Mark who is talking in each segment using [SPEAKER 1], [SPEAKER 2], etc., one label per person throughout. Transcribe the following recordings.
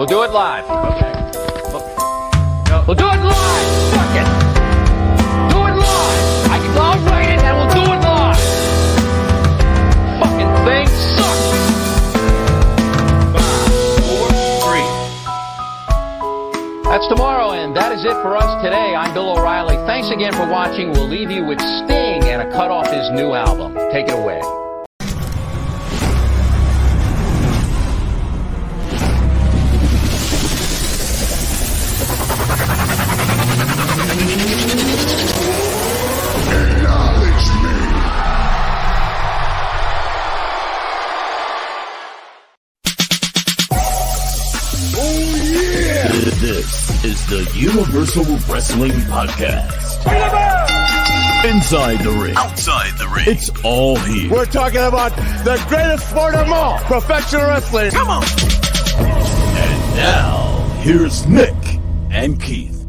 [SPEAKER 1] We'll do it live.
[SPEAKER 2] Okay.
[SPEAKER 1] We'll do it live. Fuck it. Do it live. I can, I'll write it and we'll do it live. Fucking thing sucks.
[SPEAKER 2] Five, four, three.
[SPEAKER 1] That's tomorrow, and that is it for us today. I'm Bill O'Reilly. Thanks again for watching. We'll leave you with Sting and a cut off his new album. Take it away.
[SPEAKER 3] Universal Wrestling Podcast. Inside the ring. Outside the ring. It's all here.
[SPEAKER 4] We're talking about the greatest sport of all, professional wrestling. Come on.
[SPEAKER 3] And now, here's Nick and Keith.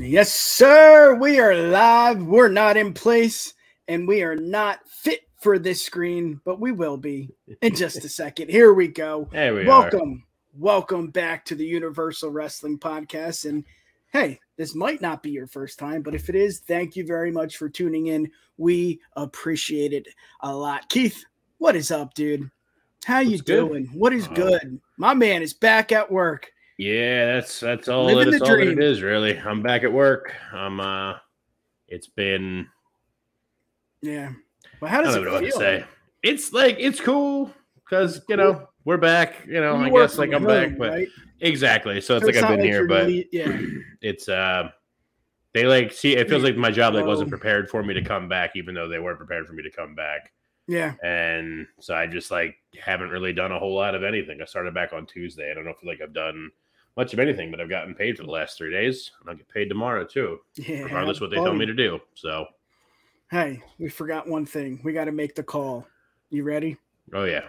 [SPEAKER 5] Yes, sir. We are live. We're not in place and we are not fit for this screen, but we will be in just a second. Here we go.
[SPEAKER 2] There we are.
[SPEAKER 5] welcome. Welcome back to the Universal Wrestling Podcast. And hey, this might not be your first time, but if it is, thank you very much for tuning in. We appreciate it a lot. Keith, what is up, dude? How you
[SPEAKER 2] What's good?
[SPEAKER 5] doing? What is
[SPEAKER 2] Oh.
[SPEAKER 5] good? My man is back at work.
[SPEAKER 2] Yeah, that's that's all
[SPEAKER 5] Living
[SPEAKER 2] that,
[SPEAKER 5] the
[SPEAKER 2] it's all that it is, really. I'm back at work. I'm uh it's been
[SPEAKER 5] Yeah. Well, how
[SPEAKER 2] I
[SPEAKER 5] does
[SPEAKER 2] don't
[SPEAKER 5] it
[SPEAKER 2] know what
[SPEAKER 5] feel?
[SPEAKER 2] to say. It's like it's cool because you know we're back. You know,
[SPEAKER 5] You
[SPEAKER 2] I guess like I'm back, but
[SPEAKER 5] right?
[SPEAKER 2] exactly. So it's
[SPEAKER 5] So
[SPEAKER 2] like I've been here, but
[SPEAKER 5] really- yeah.
[SPEAKER 2] it's uh they like see it feels like my job like wasn't prepared for me to come back, even though they weren't prepared for me to come back.
[SPEAKER 5] Yeah.
[SPEAKER 2] And so I just like haven't really done a whole lot of anything. I started back on Tuesday. I don't know if like I've done much of anything, but I've gotten paid for the last three days, and I'll get paid tomorrow too,
[SPEAKER 5] Yeah.
[SPEAKER 2] regardless what they tell me to do. So,
[SPEAKER 5] Hey, we forgot one thing. We got to make the call. You ready?
[SPEAKER 2] oh yeah,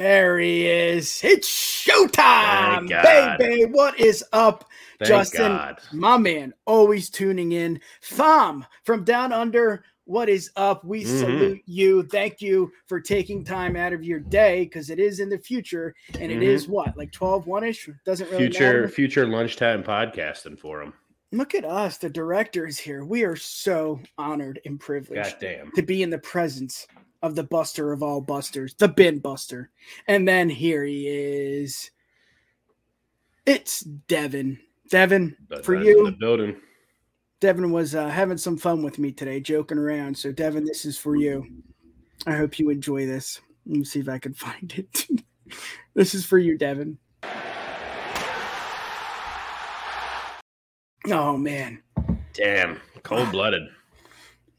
[SPEAKER 5] There he is. It's showtime, baby. What is up,
[SPEAKER 2] thank
[SPEAKER 5] Justin?
[SPEAKER 2] God.
[SPEAKER 5] My man, always tuning in. Thom from down under. What is up? We
[SPEAKER 2] Mhm.
[SPEAKER 5] salute you. Thank you for taking time out of your day because it is in the future and it
[SPEAKER 2] Mhm.
[SPEAKER 5] is what, like 12 1 ish? Doesn't really
[SPEAKER 2] Future
[SPEAKER 5] matter.
[SPEAKER 2] future lunchtime podcasting for them.
[SPEAKER 5] Look at us, the directors here. We are so honored and privileged.
[SPEAKER 2] God damn.
[SPEAKER 5] to be in the presence of the buster of all busters, the bin buster. And then here he is. It's Devin. Devin, for you,
[SPEAKER 2] the building.
[SPEAKER 5] Devin was uh, having some fun with me today, joking around. So, Devin, this is for you. I hope you enjoy this. Let me see if I can find it. this is for you, Devin. Oh, man.
[SPEAKER 2] Damn, cold blooded.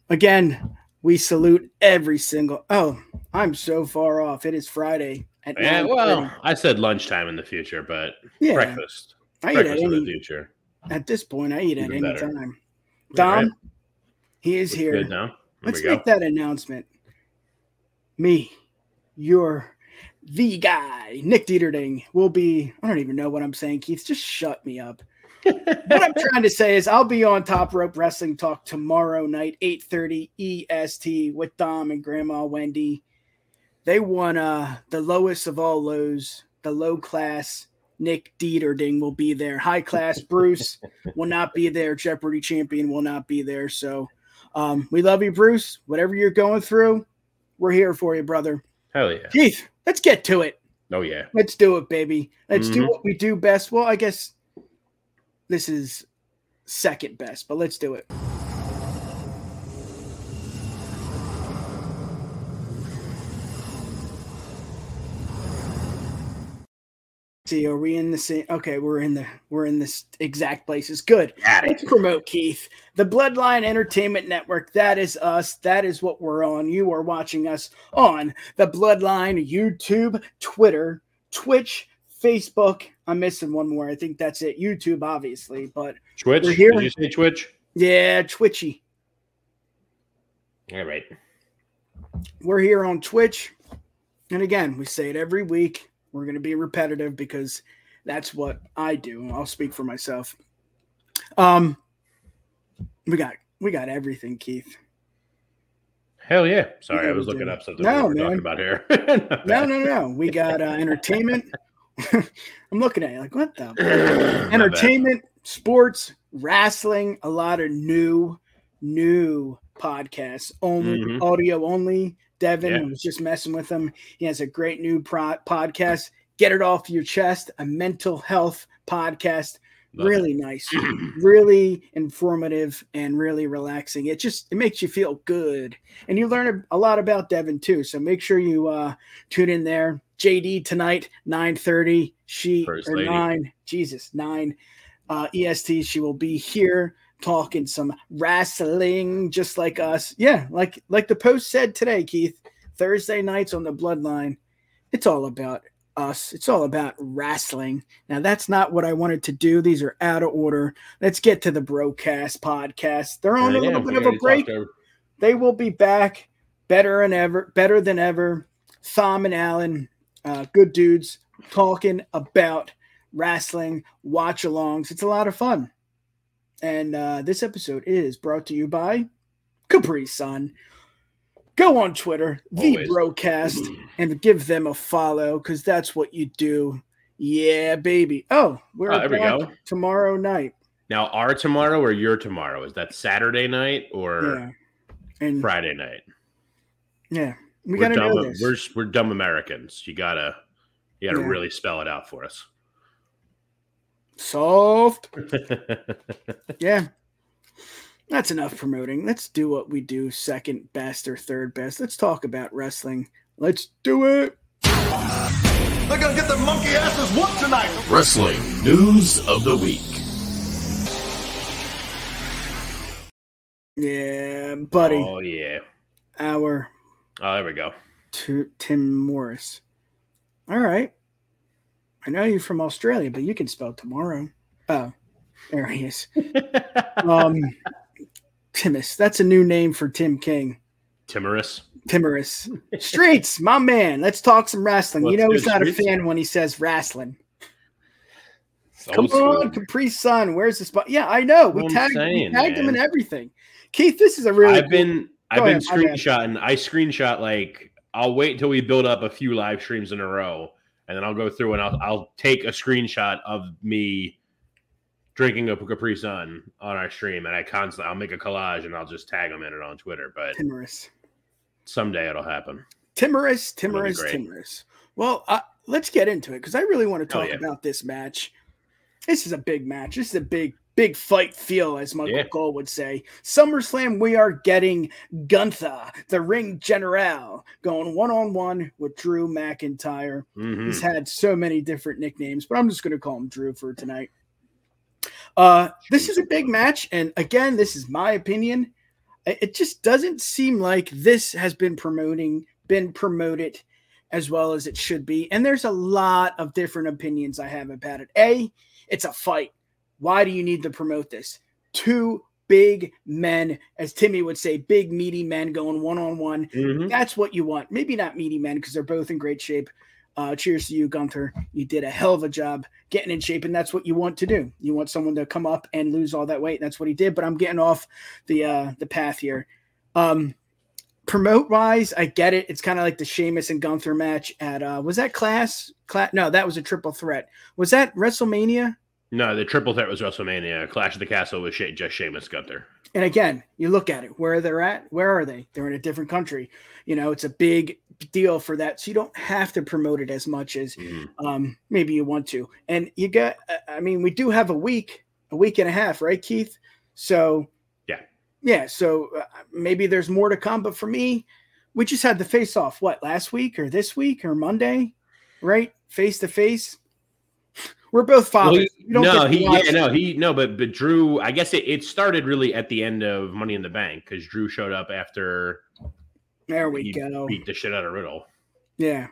[SPEAKER 5] Again, we salute every single. Oh, I'm so far off. It is Friday at
[SPEAKER 2] Yeah,
[SPEAKER 5] 9:30.
[SPEAKER 2] well, I said lunchtime in the future, but
[SPEAKER 5] yeah,
[SPEAKER 2] breakfast.
[SPEAKER 5] I eat at
[SPEAKER 2] breakfast in the
[SPEAKER 5] any.
[SPEAKER 2] future.
[SPEAKER 5] At this point, I eat at any
[SPEAKER 2] better.
[SPEAKER 5] time. Dom,
[SPEAKER 2] right.
[SPEAKER 5] he is
[SPEAKER 2] Looks
[SPEAKER 5] here.
[SPEAKER 2] Now.
[SPEAKER 5] Let's make that announcement. Me, you're the guy, Nick Dieterding, will be. I don't even know what I'm saying, Keith. Just shut me up. What I'm trying to say is I'll be on Top Rope Wrestling Talk tomorrow night, 8:30 EST with Dom and Grandma Wendy. They won uh the lowest of all lows, the low class Nick Dieterding will be there. High class Bruce will not be there. Jeopardy champion will not be there. So um, we love you, Bruce. Whatever you're going through, we're here for you, brother.
[SPEAKER 2] Hell yeah.
[SPEAKER 5] Keith, let's get to it.
[SPEAKER 2] Oh yeah.
[SPEAKER 5] Let's do it, baby. Let's do
[SPEAKER 2] Mhm.
[SPEAKER 5] what we do best. Well, I guess this is second best, but let's do it. See, are we in the same? Okay, we're in the we're in this exact places. Good. Let's promote Keith. The Bloodline Entertainment Network. That is us. That is what we're on. You are watching us on the Bloodline YouTube, Twitter, Twitch, Facebook. I'm missing one more. I think that's it. YouTube, obviously, but
[SPEAKER 2] Twitch.
[SPEAKER 5] We're here.
[SPEAKER 2] Did you say Twitch?
[SPEAKER 5] yeah, Twitchy.
[SPEAKER 2] All right.
[SPEAKER 5] We're here on Twitch. And again, we say it every week. We're going to be repetitive because that's what I do. I'll speak for myself. Um we got we got everything, Keith.
[SPEAKER 2] Hell yeah! Sorry, I was looking
[SPEAKER 5] do.
[SPEAKER 2] up something
[SPEAKER 5] No,
[SPEAKER 2] we were
[SPEAKER 5] man.
[SPEAKER 2] talking about here.
[SPEAKER 5] No, no, no. We got uh, entertainment. I'm looking at you like, what the? Entertainment, sports, wrestling, a lot of new, new podcasts, only
[SPEAKER 2] Mhm.
[SPEAKER 5] audio only. Devin
[SPEAKER 2] Yeah.
[SPEAKER 5] was just messing with him. He has a great new pro- podcast. Get it off your chest, a mental health podcast.
[SPEAKER 2] Love it.
[SPEAKER 5] really nice, really informative, and really relaxing. It just it makes you feel good, and you learn a, a lot about Devin too. So make sure you uh, tune in there. JD tonight, nine thirty. She
[SPEAKER 2] First
[SPEAKER 5] or
[SPEAKER 2] lady.
[SPEAKER 5] nine. Jesus, nine. Uh, EST. She will be here talking some wrestling, just like us. Yeah, like like the post said today, Keith. Thursday nights on the Bloodline. It's all about us. It's all about wrestling. Now, that's not what I wanted to do. These are out of order. Let's get to the Broadcast podcast. They're on a little bit of a break. They will be back better and ever, better than ever. Thom and Allen, uh, good dudes, talking about wrestling, watch alongs. It's a lot of fun. And uh, this episode is brought to you by Capri Sun. Go on Twitter, the
[SPEAKER 2] Always.
[SPEAKER 5] broadcast, and give them a follow because that's what you do. Yeah, baby. Oh, we're
[SPEAKER 2] there we go.
[SPEAKER 5] tomorrow night.
[SPEAKER 2] Now, our tomorrow or your tomorrow? Is that Saturday night or
[SPEAKER 5] Yeah. And
[SPEAKER 2] Friday night?
[SPEAKER 5] yeah, we
[SPEAKER 2] we're
[SPEAKER 5] got to
[SPEAKER 2] dumb.
[SPEAKER 5] know this.
[SPEAKER 2] We're we're dumb Americans. You gotta you gotta
[SPEAKER 5] Yeah.
[SPEAKER 2] really spell it out for us.
[SPEAKER 5] Soft. Yeah. That's enough promoting. Let's do what we do second best or third best. Let's talk about wrestling. Let's do it.
[SPEAKER 4] They're gonna get their monkey asses whooped tonight.
[SPEAKER 3] Wrestling news of the week.
[SPEAKER 5] Yeah, buddy.
[SPEAKER 2] oh yeah.
[SPEAKER 5] Our
[SPEAKER 2] Oh, there we go.
[SPEAKER 5] to Tim Morris. All right. I know you're from Australia, but you can spell tomorrow. Oh, there he is. Um, Timus. That's a new name for Tim King.
[SPEAKER 2] Timorous.
[SPEAKER 5] Timorous. Streets, my man. Let's talk some wrestling. you
[SPEAKER 2] Let's
[SPEAKER 5] know he's not a
[SPEAKER 2] Streets.
[SPEAKER 5] fan when he says wrestling.
[SPEAKER 2] It's
[SPEAKER 5] Come
[SPEAKER 2] school.
[SPEAKER 5] on, Capri Sun. Where's the spot? Yeah, I know. We tagged, we tagged him in everything. Keith, this is a really
[SPEAKER 2] I've been I've
[SPEAKER 5] Go
[SPEAKER 2] been
[SPEAKER 5] ahead,
[SPEAKER 2] screenshotting. I screenshot like I'll wait until we build up a few live streams in a row, and then I'll go through and I'll I'll take a screenshot of me drinking a Capri Sun on our stream, and I constantly I'll make a collage and I'll just tag them in it on Twitter. But
[SPEAKER 5] timorous.
[SPEAKER 2] someday it'll happen.
[SPEAKER 5] Timorous, timorous, timorous. Well, uh, let's get into it because I really want to
[SPEAKER 2] Oh,
[SPEAKER 5] talk
[SPEAKER 2] yeah.
[SPEAKER 5] about this match. This is a big match. This is a big, big fight feel, as Michael
[SPEAKER 2] Yeah.
[SPEAKER 5] Cole would say. SummerSlam, we are getting Gunther, the ring general, going one on one with Drew McIntyre.
[SPEAKER 2] Mhm.
[SPEAKER 5] He's had so many different nicknames, but I'm just going to call him Drew for tonight. Uh, this is a big match, and again, this is my opinion. It it just doesn't seem like this has been promoting, been promoted as well as it should be. And there's a lot of different opinions I have about it. A, it's a fight. Why do you need to promote this? Two big men, as Timmy would say, big meaty men going one on one. That's what you want. Maybe not meaty men because they're both in great shape. Uh, cheers to you, Gunther. You did a hell of a job getting in shape, and that's what you want to do. You want someone to come up and lose all that weight. And that's what he did. But I'm getting off the uh, the path here. Um, promote wise, I get it. It's kind of like the Sheamus and Gunther match at uh, was that class? Class? No, that was a triple threat. Was that WrestleMania?
[SPEAKER 2] No, the triple threat was WrestleMania. Clash of the Castle was She- just Sheamus Gunther.
[SPEAKER 5] And again, you look at it, where they're at, where are they? They're in a different country. You know, it's a big deal for that. So you don't have to promote it as much as
[SPEAKER 2] Mhm.
[SPEAKER 5] um, maybe you want to. And you got, I mean, we do have a week, a week and a half, right, Keith? So,
[SPEAKER 2] Yeah.
[SPEAKER 5] Yeah. So uh, maybe there's more to come. But for me, we just had the face off, what, last week or this week or Monday, right? Face to face. We're both
[SPEAKER 2] Well,
[SPEAKER 5] fathers.
[SPEAKER 2] he-
[SPEAKER 5] We don't
[SPEAKER 2] no, he yeah, no, he no, but but Drew, I guess it, it started really at the end of Money in the Bank because Drew showed up after
[SPEAKER 5] There we
[SPEAKER 2] he
[SPEAKER 5] go.
[SPEAKER 2] beat the shit out of Riddle.
[SPEAKER 5] Yeah.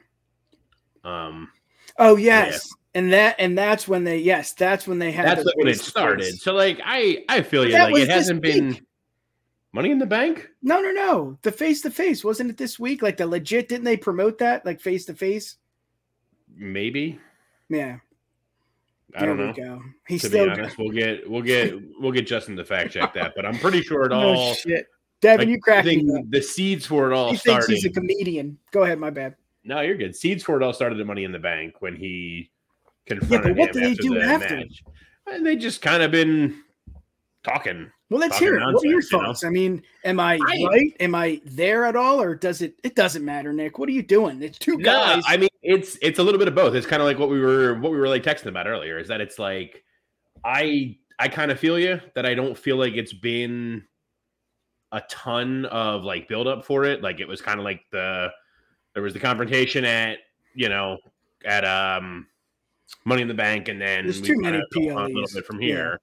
[SPEAKER 2] Um,
[SPEAKER 5] Oh yes, and that and that's when they yes, that's when they had.
[SPEAKER 2] that's when it started. So like, I I feel you.
[SPEAKER 5] that
[SPEAKER 2] Like it hasn't been
[SPEAKER 5] week.
[SPEAKER 2] Money in the Bank.
[SPEAKER 5] No, no, no. The face to face wasn't it this week? Like the legit didn't they promote that like face to face?
[SPEAKER 2] Maybe
[SPEAKER 5] Yeah,
[SPEAKER 2] I don't know.
[SPEAKER 5] go. He's
[SPEAKER 2] To
[SPEAKER 5] still
[SPEAKER 2] be honest, we'll get we'll get we'll get Justin to fact check that, but I'm pretty sure it
[SPEAKER 5] no
[SPEAKER 2] all
[SPEAKER 5] shit. Devin,
[SPEAKER 2] Like,
[SPEAKER 5] you
[SPEAKER 2] I
[SPEAKER 5] cracked me.
[SPEAKER 2] think
[SPEAKER 5] up.
[SPEAKER 2] the seeds for it all
[SPEAKER 5] He thinks he's a comedian. Go ahead, my bad.
[SPEAKER 2] no, you're good. Seeds for it all started at Money in the Bank when he
[SPEAKER 5] Yeah,
[SPEAKER 2] confronted
[SPEAKER 5] but what
[SPEAKER 2] him
[SPEAKER 5] did he
[SPEAKER 2] after
[SPEAKER 5] do
[SPEAKER 2] the
[SPEAKER 5] after?
[SPEAKER 2] match. And they just kind of been talking.
[SPEAKER 5] Well, let's
[SPEAKER 2] Talking
[SPEAKER 5] hear it. What are your
[SPEAKER 2] nonsense, you know?
[SPEAKER 5] thoughts? I mean, am I,
[SPEAKER 2] I-
[SPEAKER 5] right? Am I there at all, or does it? It doesn't matter, Nick. What are you doing? It's two
[SPEAKER 2] No,
[SPEAKER 5] guys.
[SPEAKER 2] I mean it's it's a little bit of both. It's kind of like what we were what we were like texting about earlier. Is that it's like I I kind of feel you that I don't feel like it's been a ton of like build up for it. Like it was kind of like the there was the confrontation at you know at um Money in the Bank, and then
[SPEAKER 5] There's
[SPEAKER 2] we
[SPEAKER 5] too many
[SPEAKER 2] kinda go on a little bit from
[SPEAKER 5] Yeah.
[SPEAKER 2] here,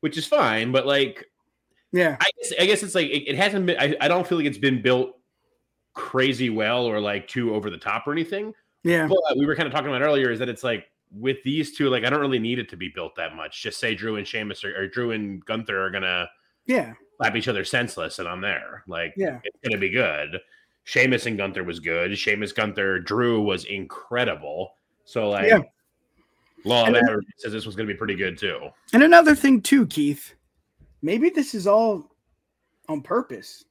[SPEAKER 2] which is fine. But like
[SPEAKER 5] yeah,
[SPEAKER 2] I guess, I guess it's like it, it hasn't been. I, I don't feel like it's been built crazy well or like too over the top or anything.
[SPEAKER 5] yeah,
[SPEAKER 2] But we were kind of talking about earlier is that it's like with these two, like I don't really need it to be built that much. Just say Drew and Sheamus or, or Drew and Gunther are gonna
[SPEAKER 5] yeah,
[SPEAKER 2] slap each other senseless, and I'm there. Like
[SPEAKER 5] yeah.
[SPEAKER 2] it's gonna be good. Sheamus and Gunther was good. Sheamus Gunther Drew was incredible. So like
[SPEAKER 5] Yeah.
[SPEAKER 2] Law of Averages says this was gonna be pretty good too.
[SPEAKER 5] And another thing too, Keith. Maybe this is all on purpose,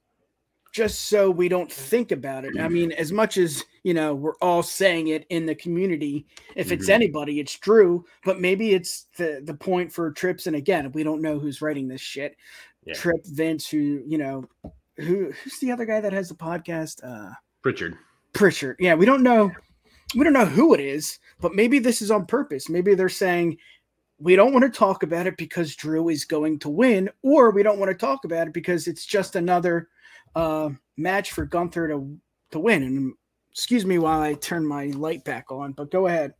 [SPEAKER 5] just so we don't think about it. I mean, as much as you know, we're all saying it in the community. If it's
[SPEAKER 2] Mhm.
[SPEAKER 5] anybody, it's Drew. But maybe it's the the point for Trips. And again, we don't know who's writing this shit.
[SPEAKER 2] Yeah.
[SPEAKER 5] Trip, Vince, who you know, who who's the other guy that has the podcast? Uh,
[SPEAKER 2] Prichard.
[SPEAKER 5] Prichard. Yeah, we don't know. We don't know who it is, but maybe this is on purpose. Maybe they're saying we don't want to talk about it because Drew is going to win, or we don't want to talk about it because it's just another uh, match for Gunther to to win. And excuse me while I turn my light back on, but go ahead.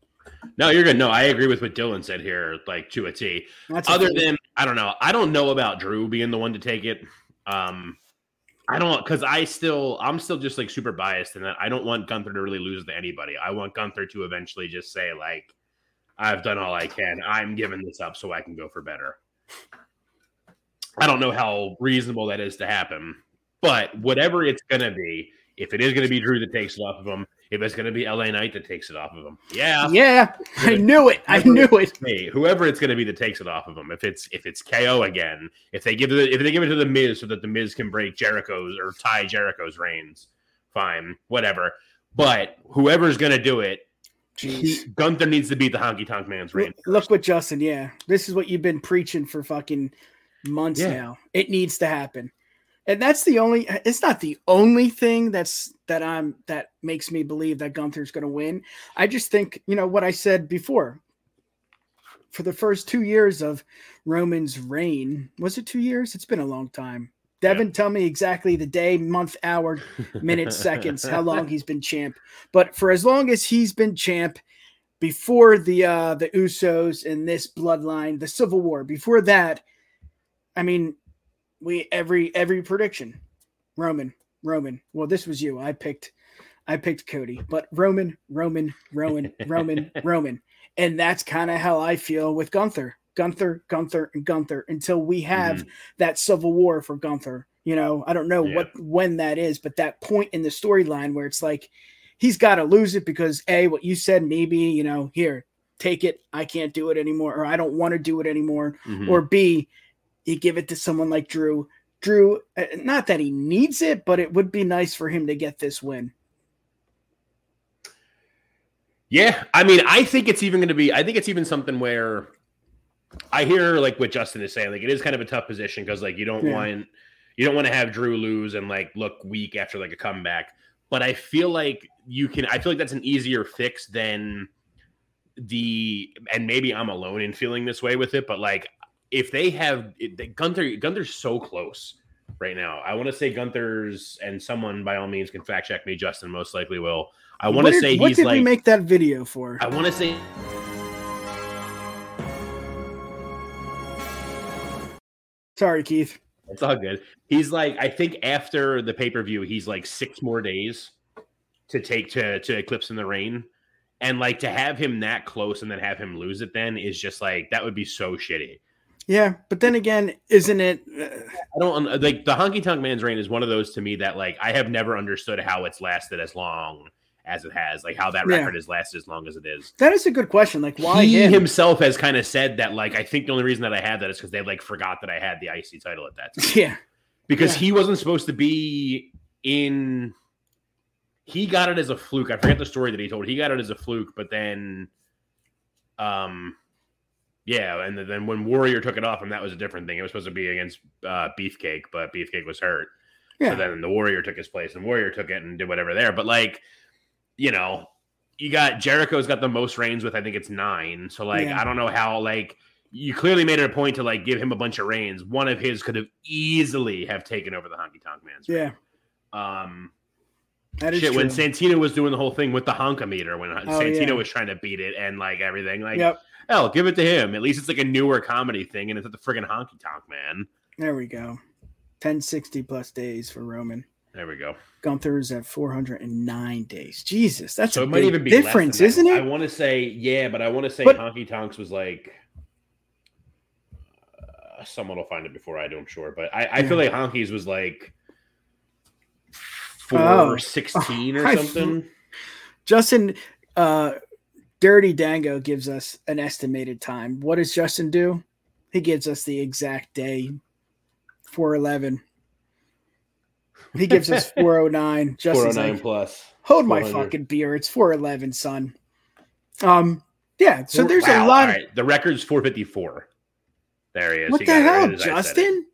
[SPEAKER 2] No, you're good. No, I agree with what Dylan said here, like to a T.
[SPEAKER 5] That's
[SPEAKER 2] other than I don't know. I don't know about Drew being the one to take it. Um I don't because I still I'm still just like super biased in that I don't want Gunther to really lose to anybody. I want Gunther to eventually just say like I've done all I can. I'm giving this up so I can go for better. I don't know how reasonable that is to happen, but whatever it's gonna be, if it is gonna be Drew that takes it off of him, if it's gonna be LA Knight that takes it off of him, yeah,
[SPEAKER 5] yeah, I knew it. I knew it.
[SPEAKER 2] Hey, whoever it's going to be that takes it off of them. If it's if it's KO again, if they give it if they give it to the Miz so that the Miz can break Jericho's or tie Jericho's reigns, fine, whatever. But whoever's going to do it, he, Gunther needs to beat the Honky Tonk Man's reign.
[SPEAKER 5] Look, what Justin. Yeah, this is what you've been preaching for fucking months
[SPEAKER 2] Yeah.
[SPEAKER 5] now. It needs to happen, and that's the only. It's not the only thing that's that I'm that makes me believe that Gunther's going to win. I just think you know what I said before. For the first two years of Roman's reign, was it two years? It's been a long time. Devin, tell me exactly the day, month, hour, minutes, seconds, how long he's been champ. But for as long as he's been champ, before the uh the Usos and this bloodline, the Civil War, before that, I mean, we every every prediction, Roman, Roman. Well, this was you. I picked I picked Cody, but Roman, Roman, Roman, Roman, Roman. And that's kind of how I feel with Gunther. Gunther, Gunther, and Gunther until we have that civil war for Gunther. You know, I don't know
[SPEAKER 2] Yeah.
[SPEAKER 5] what when that is, but that point in the storyline where it's like he's got to lose it because a what you said maybe you know here take it I can't do it anymore or I don't want to do it anymore
[SPEAKER 2] Mhm.
[SPEAKER 5] or b you give it to someone like Drew. Drew, uh, not that he needs it, but it would be nice for him to get this win.
[SPEAKER 2] Yeah, I mean, I think it's even going to be. I think it's even something where I hear like what Justin is saying. Like, it is kind of a tough position because like you don't
[SPEAKER 5] Yeah.
[SPEAKER 2] want you don't want to have Drew lose and like look weak after like a comeback. But I feel like you can. I feel like that's an easier fix than the. And maybe I'm alone in feeling this way with it. But like, if they have it, Gunther, Gunther's so close right now. I want to say Gunther's, and someone by all means can fact check me. Justin most likely will. I want to say
[SPEAKER 5] what
[SPEAKER 2] he's
[SPEAKER 5] did
[SPEAKER 2] like.
[SPEAKER 5] What did we make that video for?
[SPEAKER 2] I want to say
[SPEAKER 5] Sorry, Keith.
[SPEAKER 2] it's all good. He's like, I think after the pay per view, he's like six more days to take to to Eclipse in the Reign, and like to have him that close and then have him lose it then is just like that would be so shitty.
[SPEAKER 5] Yeah, but then again, isn't it? uh,
[SPEAKER 2] I don't like the Honky Tonk Man's Reign is one of those to me that like I have never understood how it's lasted as long as it has, like how that
[SPEAKER 5] Yeah.
[SPEAKER 2] record has lasted as long as it is.
[SPEAKER 5] that is a good question. Like, why
[SPEAKER 2] he
[SPEAKER 5] him?
[SPEAKER 2] himself has kind of said that like I think the only reason that I had that is because they like forgot that I had the IC title at that time.
[SPEAKER 5] Yeah,
[SPEAKER 2] because
[SPEAKER 5] Yeah.
[SPEAKER 2] he wasn't supposed to be in. He got it as a fluke. I forget the story that he told. He got it as a fluke, but then, um, yeah, and then when Warrior took it off him, that was a different thing. It was supposed to be against uh, Beefcake, but Beefcake was hurt.
[SPEAKER 5] Yeah.
[SPEAKER 2] So then the Warrior took his place, and Warrior took it and did whatever there. But like, you know, you got Jericho's got the most reigns with I think it's nine. So like,
[SPEAKER 5] Yeah.
[SPEAKER 2] I don't know how like you clearly made it a point to like give him a bunch of reigns. One of his could have easily have taken over the Honky Tonk Man's.
[SPEAKER 5] Yeah,
[SPEAKER 2] Um,
[SPEAKER 5] that is
[SPEAKER 2] shit. When. Santino was doing the whole thing with the honka meter when Santino
[SPEAKER 5] yeah.
[SPEAKER 2] was trying to beat it and like everything, like,
[SPEAKER 5] Yep.
[SPEAKER 2] hell, give it to him. At least it's like a newer comedy thing, and it's at the friggin' Honky Tonk Man.
[SPEAKER 5] There we go. 1060 plus days for Roman.
[SPEAKER 2] There we go.
[SPEAKER 5] Gunther's at 409 days. Jesus, that's
[SPEAKER 2] so
[SPEAKER 5] a
[SPEAKER 2] might
[SPEAKER 5] big
[SPEAKER 2] even be
[SPEAKER 5] difference, isn't it?
[SPEAKER 2] I want to say yeah, but I want to say
[SPEAKER 5] But-
[SPEAKER 2] Honky Tonks was like. Uh, someone will find it before I do, I'm sure. But I, I feel like Honky's was like
[SPEAKER 5] Oh.
[SPEAKER 2] four sixteen or
[SPEAKER 5] I-
[SPEAKER 2] something.
[SPEAKER 5] Justin, uh, Dirty Dango gives us an estimated time. What does Justin do? He gives us the exact day, 411. He gives us 409.
[SPEAKER 2] Four oh
[SPEAKER 5] Justin's
[SPEAKER 2] nine
[SPEAKER 5] like,
[SPEAKER 2] plus.
[SPEAKER 5] hold my fucking beer. It's 411, son. Um, yeah, so there's
[SPEAKER 2] wow,
[SPEAKER 5] a lot
[SPEAKER 2] all
[SPEAKER 5] of
[SPEAKER 2] right. The record's four fifty four. There he is.
[SPEAKER 5] what
[SPEAKER 2] He
[SPEAKER 5] the
[SPEAKER 2] got it right
[SPEAKER 5] hell,
[SPEAKER 2] as I said it.
[SPEAKER 5] Justin?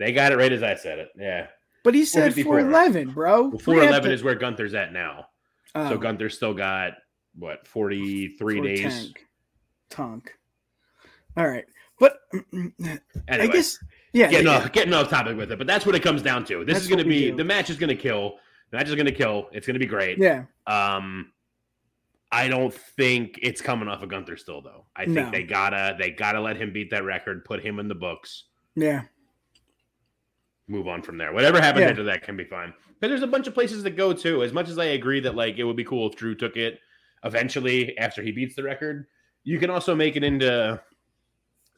[SPEAKER 2] They got it right as I said it. Yeah.
[SPEAKER 5] But he said 411, bro.
[SPEAKER 2] Well,
[SPEAKER 5] We
[SPEAKER 2] four
[SPEAKER 5] have
[SPEAKER 2] eleven
[SPEAKER 5] to-
[SPEAKER 2] is where Gunther's at now. So
[SPEAKER 5] oh,
[SPEAKER 2] Gunther's still got what forty three
[SPEAKER 5] for
[SPEAKER 2] days.
[SPEAKER 5] Tank. Tonk. All right. But
[SPEAKER 2] Anyway,
[SPEAKER 5] I guess, yeah.
[SPEAKER 2] getting
[SPEAKER 5] yeah.
[SPEAKER 2] off getting off topic with it, but that's what it comes down to. This
[SPEAKER 5] That's
[SPEAKER 2] is going to be
[SPEAKER 5] do.
[SPEAKER 2] the match is going to kill. The match is going to kill. It's going to be great.
[SPEAKER 5] Yeah.
[SPEAKER 2] Um, I don't think it's coming off of Gunther still though. I think
[SPEAKER 5] No.
[SPEAKER 2] they gotta they gotta let him beat that record, put him in the books,
[SPEAKER 5] Yeah.
[SPEAKER 2] move on from there. Whatever happens
[SPEAKER 5] Yeah.
[SPEAKER 2] after that can be fine. But there's a bunch of places to go to. As much as I agree that like it would be cool if Drew took it eventually after he beats the record, you can also make it into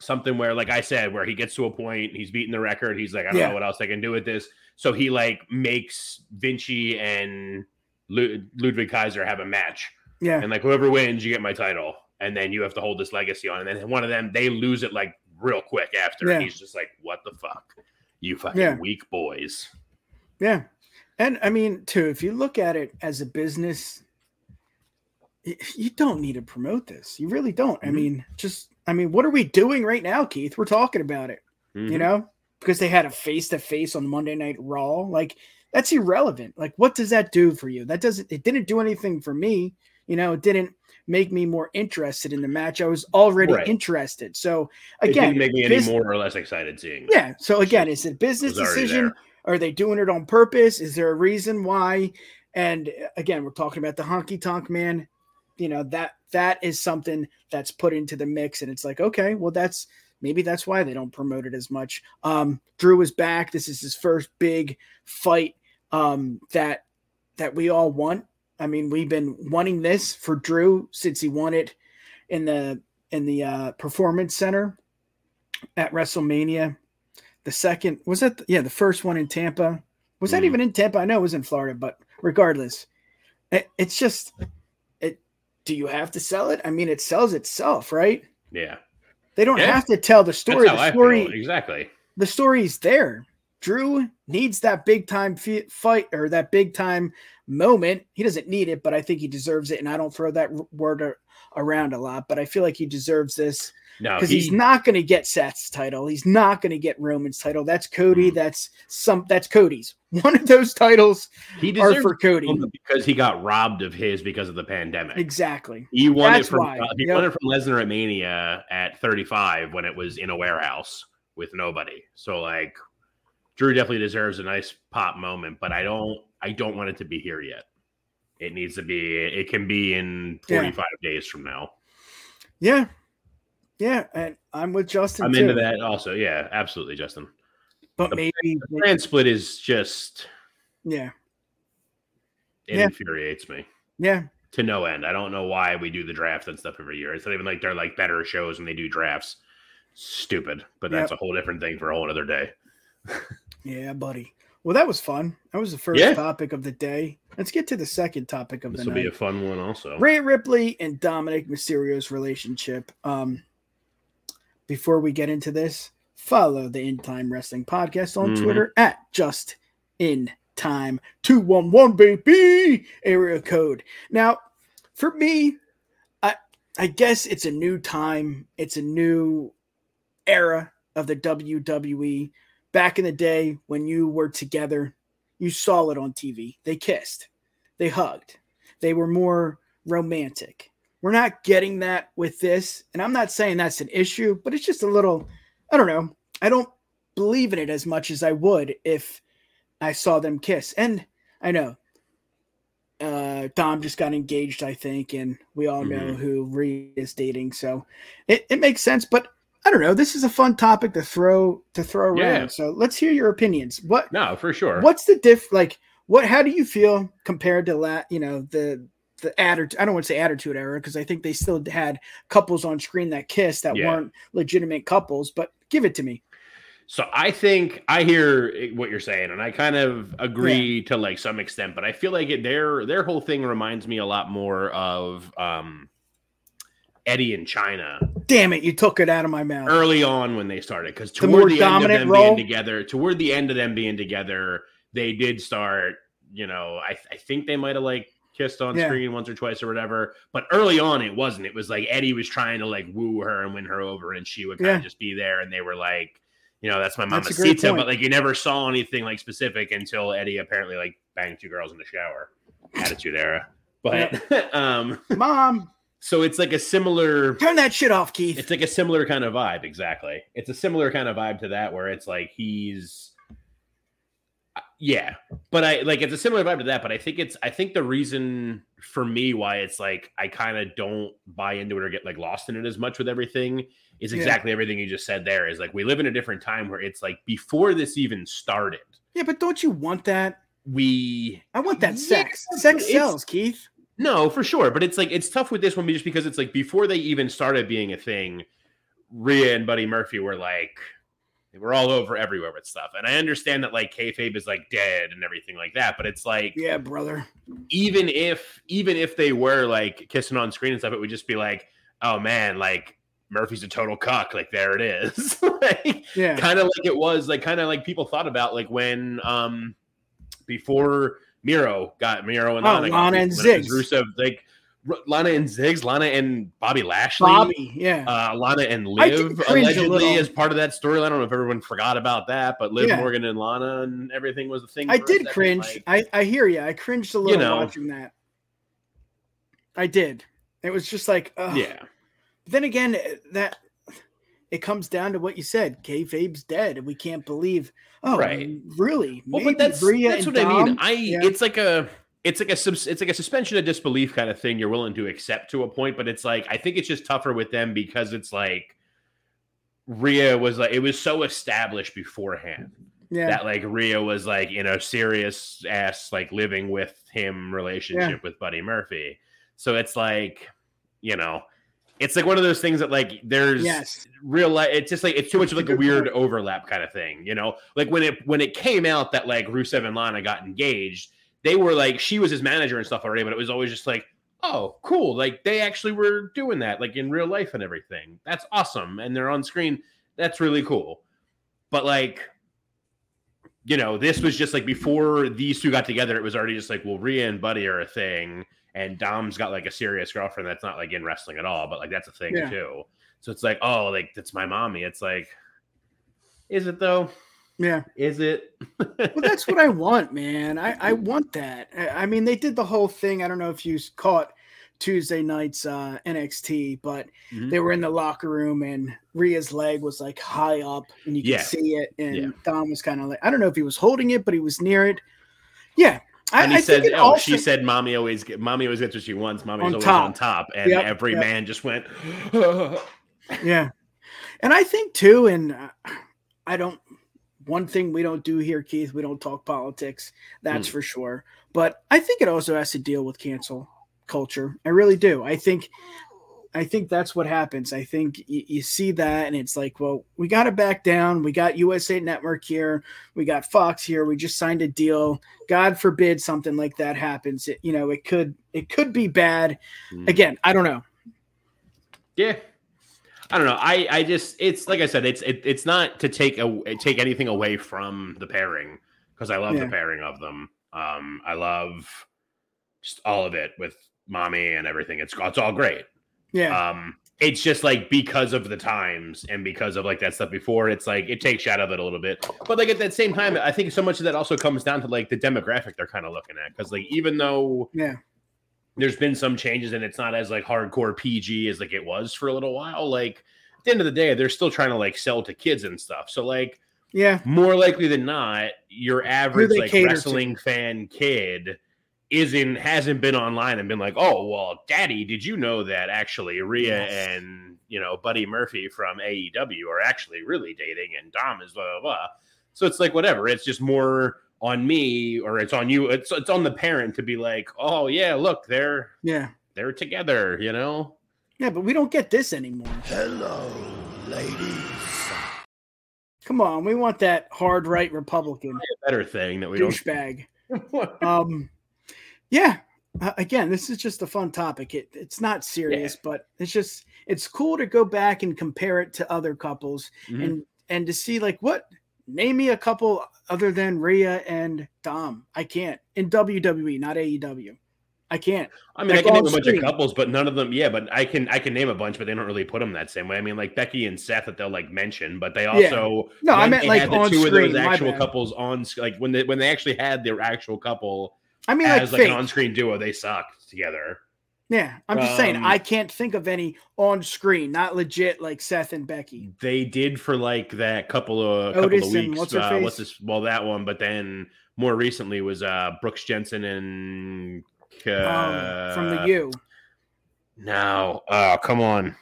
[SPEAKER 2] something where, like I said, where he gets to a point, he's beating the record, he's like, I don't
[SPEAKER 5] Yeah.
[SPEAKER 2] know what else I can do with this. So he like makes Vinci and Lu- Ludwig Kaiser have a match.
[SPEAKER 5] Yeah.
[SPEAKER 2] And like whoever wins, you get my title. And then you have to hold this legacy on. And then one of them, they lose it like real quick after.
[SPEAKER 5] Yeah.
[SPEAKER 2] And he's just like, what the fuck? You fucking
[SPEAKER 5] Yeah.
[SPEAKER 2] weak boys.
[SPEAKER 5] Yeah. And I mean, too, if you look at it as a business, you don't need to promote this. You really don't. I
[SPEAKER 2] Mhm.
[SPEAKER 5] mean, just, I mean, what are we doing right now, Keith? We're talking about it, you
[SPEAKER 2] Mhm.
[SPEAKER 5] know, because they had a face to face on Monday Night Raw. Like, that's irrelevant. Like, what does that do for you? That doesn't, it didn't do anything for me. You know, it didn't make me more interested in the match. I was already
[SPEAKER 2] Right.
[SPEAKER 5] interested. So,
[SPEAKER 2] it
[SPEAKER 5] again,
[SPEAKER 2] didn't make me any more or less excited seeing. it.
[SPEAKER 5] yeah. So again, is it a business
[SPEAKER 2] already
[SPEAKER 5] decision?
[SPEAKER 2] there.
[SPEAKER 5] Are they doing it on purpose? Is there a reason why? And uh, again, we're talking about the honky tonk man. You know that that is something that's put into the mix, and it's like, okay, well, that's maybe that's why they don't promote it as much. Um, Drew is back. This is his first big fight um, that that we all want. I mean, we've been wanting this for Drew since he won it in the in the uh, performance center at WrestleMania. The second was that yeah, the first one in Tampa. Was that
[SPEAKER 2] Mhm.
[SPEAKER 5] even in Tampa? I know it was in Florida, but regardless, it, it's just. Do you have to sell it? I mean, it sells itself, right?
[SPEAKER 2] Yeah.
[SPEAKER 5] They don't
[SPEAKER 2] Yeah.
[SPEAKER 5] have to tell the story. The story.
[SPEAKER 2] Exactly.
[SPEAKER 5] the story's there. Drew needs that big time fi- fight or that big time moment. He doesn't need it, but I think he deserves it. And I don't throw that word around a lot, but I feel like he deserves this
[SPEAKER 2] No,
[SPEAKER 5] because
[SPEAKER 2] he,
[SPEAKER 5] he's not going to get Seth's title. He's not going to get Roman's title. That's Cody.
[SPEAKER 2] Mm.
[SPEAKER 5] That's some. That's Cody's. One of those titles
[SPEAKER 2] he
[SPEAKER 5] are for Cody.
[SPEAKER 2] because he got robbed of his because of the pandemic.
[SPEAKER 5] Exactly.
[SPEAKER 2] He won
[SPEAKER 5] That's
[SPEAKER 2] it from uh, he
[SPEAKER 5] Yep.
[SPEAKER 2] won it from Lesnar at Mania at 35 when it was in a warehouse with nobody. So like Drew definitely deserves a nice pop moment, but I don't I don't want it to be here yet. It needs to be it can be in
[SPEAKER 5] Yeah.
[SPEAKER 2] 45 days from now.
[SPEAKER 5] Yeah. Yeah, and I'm with Justin.
[SPEAKER 2] I'm
[SPEAKER 5] too.
[SPEAKER 2] into that also. Yeah, absolutely, Justin.
[SPEAKER 5] but
[SPEAKER 2] The-
[SPEAKER 5] maybe,
[SPEAKER 2] The brand split is just
[SPEAKER 5] yeah,
[SPEAKER 2] it
[SPEAKER 5] Yeah.
[SPEAKER 2] infuriates me.
[SPEAKER 5] yeah,
[SPEAKER 2] to no end. I don't know why we do the draft and stuff every year. It's not even like they're like better shows when they do drafts. Stupid, but that's a whole different thing for a whole other day.
[SPEAKER 5] yeah, buddy. Well, that was fun. That was the first
[SPEAKER 2] Yeah.
[SPEAKER 5] topic of the day. Let's get to the second topic of
[SPEAKER 2] This
[SPEAKER 5] the
[SPEAKER 2] will
[SPEAKER 5] night.
[SPEAKER 2] be a fun one, also.
[SPEAKER 5] Rhea Ripley and Dominic Mysterio's relationship. Um, before we get into this, Follow the In Time Wrestling Podcast on
[SPEAKER 2] Mhm.
[SPEAKER 5] Twitter at Just In Time 211 baby area code. Now, for me, I I guess it's a new time. It's a new era of the WWE. Back in the day when you were together, you saw it on TV. They kissed, they hugged, they were more romantic. We're not getting that with this. And I'm not saying that's an issue, but it's just a little, I don't know. I don't believe in it as much as I would if I saw them kiss. And I know uh Dom just got engaged, I think, and we all know
[SPEAKER 2] Mhm.
[SPEAKER 5] who Rhea is dating. So it, it makes sense, but I don't know. This is a fun topic to throw to throw around.
[SPEAKER 2] Yeah.
[SPEAKER 5] So let's hear your opinions. What
[SPEAKER 2] No, for sure.
[SPEAKER 5] What's the diff? Like, what? How do you feel compared to la? You know, the the attitude. I don't want to say attitude error because I think they still had couples on screen that kissed that
[SPEAKER 2] Yeah.
[SPEAKER 5] weren't legitimate couples. But give it to me.
[SPEAKER 2] So I think I hear what you're saying, and I kind of agree to like some extent, but I feel like it, their their whole thing reminds me a lot more of um, Eddie and Chyna
[SPEAKER 5] Damn it! You took it out of my mouth.
[SPEAKER 2] early on when they started, because
[SPEAKER 5] The
[SPEAKER 2] toward the, end of them
[SPEAKER 5] role?
[SPEAKER 2] being together, toward the end of them being together, they did start. You know, I, I think they might have like kissed on
[SPEAKER 5] Yeah.
[SPEAKER 2] screen once or twice or whatever, but early on it wasn't. It was like Eddie was trying to like woo her and win her over, and she would kind
[SPEAKER 5] Yeah.
[SPEAKER 2] of just be there, and they were like. You know, that's my
[SPEAKER 5] That's a
[SPEAKER 2] mama
[SPEAKER 5] great
[SPEAKER 2] Sita,
[SPEAKER 5] point.
[SPEAKER 2] but like you never saw anything like specific until Eddie apparently like banged two girls in the shower. Attitude era. But um
[SPEAKER 5] Mom,
[SPEAKER 2] so it's like a similar
[SPEAKER 5] turn that shit off, Keith.
[SPEAKER 2] it's like a similar kind of vibe, exactly. It's a similar kind of vibe to that where it's like he's uh, yeah, but I like it's a similar vibe to that, but I think it's I think the reason for me why it's like I kind of don't buy into it or get like lost in it as much with everything is
[SPEAKER 5] Yeah.
[SPEAKER 2] exactly everything you just said there is like we live in a different time where it's like before this even started,
[SPEAKER 5] yeah, but don't you want that?
[SPEAKER 2] we
[SPEAKER 5] I want that
[SPEAKER 2] Yeah,
[SPEAKER 5] sex. Sex sells, Keith.
[SPEAKER 2] No, for sure. But it's like it's tough with this one just because it's like before they even started being a thing, Rhea and Buddy Murphy were like were all over everywhere with stuff. And I understand that like kayfabe is like dead and everything like that, but it's like
[SPEAKER 5] Yeah, brother.
[SPEAKER 2] even if even if they were like kissing on screen and stuff, it would just be like, oh man, like Murphy's a total cuck. Like there it is. like
[SPEAKER 5] Yeah.
[SPEAKER 2] kind of like it was like kind of like people thought about like when um before Miro got Miro and
[SPEAKER 5] Oh,
[SPEAKER 2] Lana,
[SPEAKER 5] Lana and Ziggs.
[SPEAKER 2] Rusev, like Lana and Ziggs, Lana and Bobby Lashley,
[SPEAKER 5] Bobby. Yeah.
[SPEAKER 2] uh, Lana and Liv allegedly as part of that storyline. I don't know if everyone forgot about that, but Liv
[SPEAKER 5] Yeah.
[SPEAKER 2] Morgan and Lana and everything was the thing.
[SPEAKER 5] I did cringe.
[SPEAKER 2] like-
[SPEAKER 5] I, I hear you. I cringed a little
[SPEAKER 2] know.
[SPEAKER 5] watching that. I did. It was just like, ugh.
[SPEAKER 2] yeah,
[SPEAKER 5] Then again, that it comes down to what you said. Kayfabe's dead, and we can't believe. Oh,
[SPEAKER 2] Right.
[SPEAKER 5] Really?
[SPEAKER 2] Well, but that's that's what I mean. I
[SPEAKER 5] Yeah.
[SPEAKER 2] it's like a it's like a it's like a suspension of disbelief kind of thing. You're willing to accept to a point, but it's like I think it's just tougher with them because it's like Rhea was like it was so established beforehand
[SPEAKER 5] yeah.
[SPEAKER 2] that like Rhea was like in a serious ass like living with him relationship with Buddy Murphy. So it's like you know. It's like one of those things that like there's
[SPEAKER 5] yes.
[SPEAKER 2] real life it's just like it's too much of like
[SPEAKER 5] a
[SPEAKER 2] a weird overlap kind of thing you know like when it when it came out that like rusev and lana got engaged they were like she was his manager and stuff already but it was always just like oh cool like they actually were doing that like in real life and everything that's awesome and they're on screen that's really cool but like you know this was just like before these two got together it was already just like well Rhea and buddy are a thing and dom's got like a serious girlfriend that's not like in wrestling at all but like that's a thing
[SPEAKER 5] Yeah.
[SPEAKER 2] too so it's like, oh, like that's my mommy. It's like, is it though?
[SPEAKER 5] Yeah.
[SPEAKER 2] Is it?
[SPEAKER 5] Well, that's what I want, man. I, I want that. I, I mean, they did the whole thing. I don't know if you caught Tuesday night's uh, NXT, but
[SPEAKER 2] Mhm.
[SPEAKER 5] they were in the locker room and Rhea's leg was like high up and you could
[SPEAKER 2] Yeah.
[SPEAKER 5] see it. And
[SPEAKER 2] Yeah.
[SPEAKER 5] Dom was kind of like, I don't know if he was holding it, but he was near it. Yeah. I,
[SPEAKER 2] and he
[SPEAKER 5] I
[SPEAKER 2] said, "Oh,
[SPEAKER 5] also-
[SPEAKER 2] she said, mommy always, get, mommy always gets what she wants. Mommy's
[SPEAKER 5] On
[SPEAKER 2] always
[SPEAKER 5] top.
[SPEAKER 2] on top." And
[SPEAKER 5] Yep,
[SPEAKER 2] every
[SPEAKER 5] yep.
[SPEAKER 2] man just went,
[SPEAKER 5] Yeah. And I think too, and uh, I don't, one thing we don't do here, Keith, we don't talk politics. That's
[SPEAKER 2] Hmm.
[SPEAKER 5] for sure. But I think it also has to deal with cancel culture. I really do. I think, I think that's what happens. I think y- you see that, and it's like, well, we got to back down. We got USA Network here. We got Fox here. We just signed a deal. God forbid something like that happens. It, you know, it could, it could be bad.
[SPEAKER 2] Hmm.
[SPEAKER 5] Again, I don't know.
[SPEAKER 2] Yeah. I don't know. I I just it's like I said, it's it, it's not to take a take anything away from the pairing because I love
[SPEAKER 5] Yeah.
[SPEAKER 2] the pairing of them. Um, I love just all of it with mommy and everything. It's it's all great.
[SPEAKER 5] Yeah.
[SPEAKER 2] Um, it's just like because of the times and because of like that stuff before, it's like it takes out of it a little bit. But like at that same time, I think so much of that also comes down to like the demographic they're kind of looking at. Because like even though
[SPEAKER 5] yeah.
[SPEAKER 2] There's been some changes and it's not as like hardcore PG as like it was for a little while, like at the end of the day, they're still trying to like sell to kids and stuff. So like
[SPEAKER 5] Yeah.
[SPEAKER 2] more likely than not, your average like
[SPEAKER 5] cater to.
[SPEAKER 2] wrestling fan kid isn't hasn't been online and been like, oh well, Daddy, did you know that actually Rhea
[SPEAKER 5] Yes.
[SPEAKER 2] and you know Buddy Murphy from AEW are actually really dating and Dom is blah blah blah. So it's like whatever. It's just more on me or it's on you. It's it's on the parent to be like, oh yeah, look, they're
[SPEAKER 5] Yeah.
[SPEAKER 2] they're together, you know.
[SPEAKER 5] Yeah, but we don't get this anymore.
[SPEAKER 3] Hello, ladies.
[SPEAKER 5] Come on, we want that hard right Republican
[SPEAKER 2] A better thing that we don't.
[SPEAKER 5] douchebag. Um, yeah. Uh, again, this is just a fun topic. It, it's not serious, but it's just it's cool to go back and compare it to other couples
[SPEAKER 2] Mhm.
[SPEAKER 5] and and to see like what name me a couple other than Rhea and Dom. I can't in WWE, not AEW. I can't.
[SPEAKER 2] I mean, I can name a bunch
[SPEAKER 5] screen.
[SPEAKER 2] of couples, but none of them. Yeah, but I can I can name a bunch, but they don't really put them that same way. I mean, like Becky and Seth that they'll like mention, but they
[SPEAKER 5] Yeah.
[SPEAKER 2] also
[SPEAKER 5] No, I meant like
[SPEAKER 2] had the two
[SPEAKER 5] screen.
[SPEAKER 2] of those actual couples on like when they when they actually had their actual couple
[SPEAKER 5] I mean, like,
[SPEAKER 2] as like
[SPEAKER 5] fake.
[SPEAKER 2] an on screen duo, they sucked together.
[SPEAKER 5] Yeah, I'm just saying
[SPEAKER 2] Um,
[SPEAKER 5] I can't think of any on screen, not legit like Seth and Becky.
[SPEAKER 2] They did for like that couple of couple of weeks.
[SPEAKER 5] what's
[SPEAKER 2] uh, what's this? Well, that one, but then more recently was uh Brooks Jensen and uh,
[SPEAKER 5] um, from the U.
[SPEAKER 2] No, oh come on,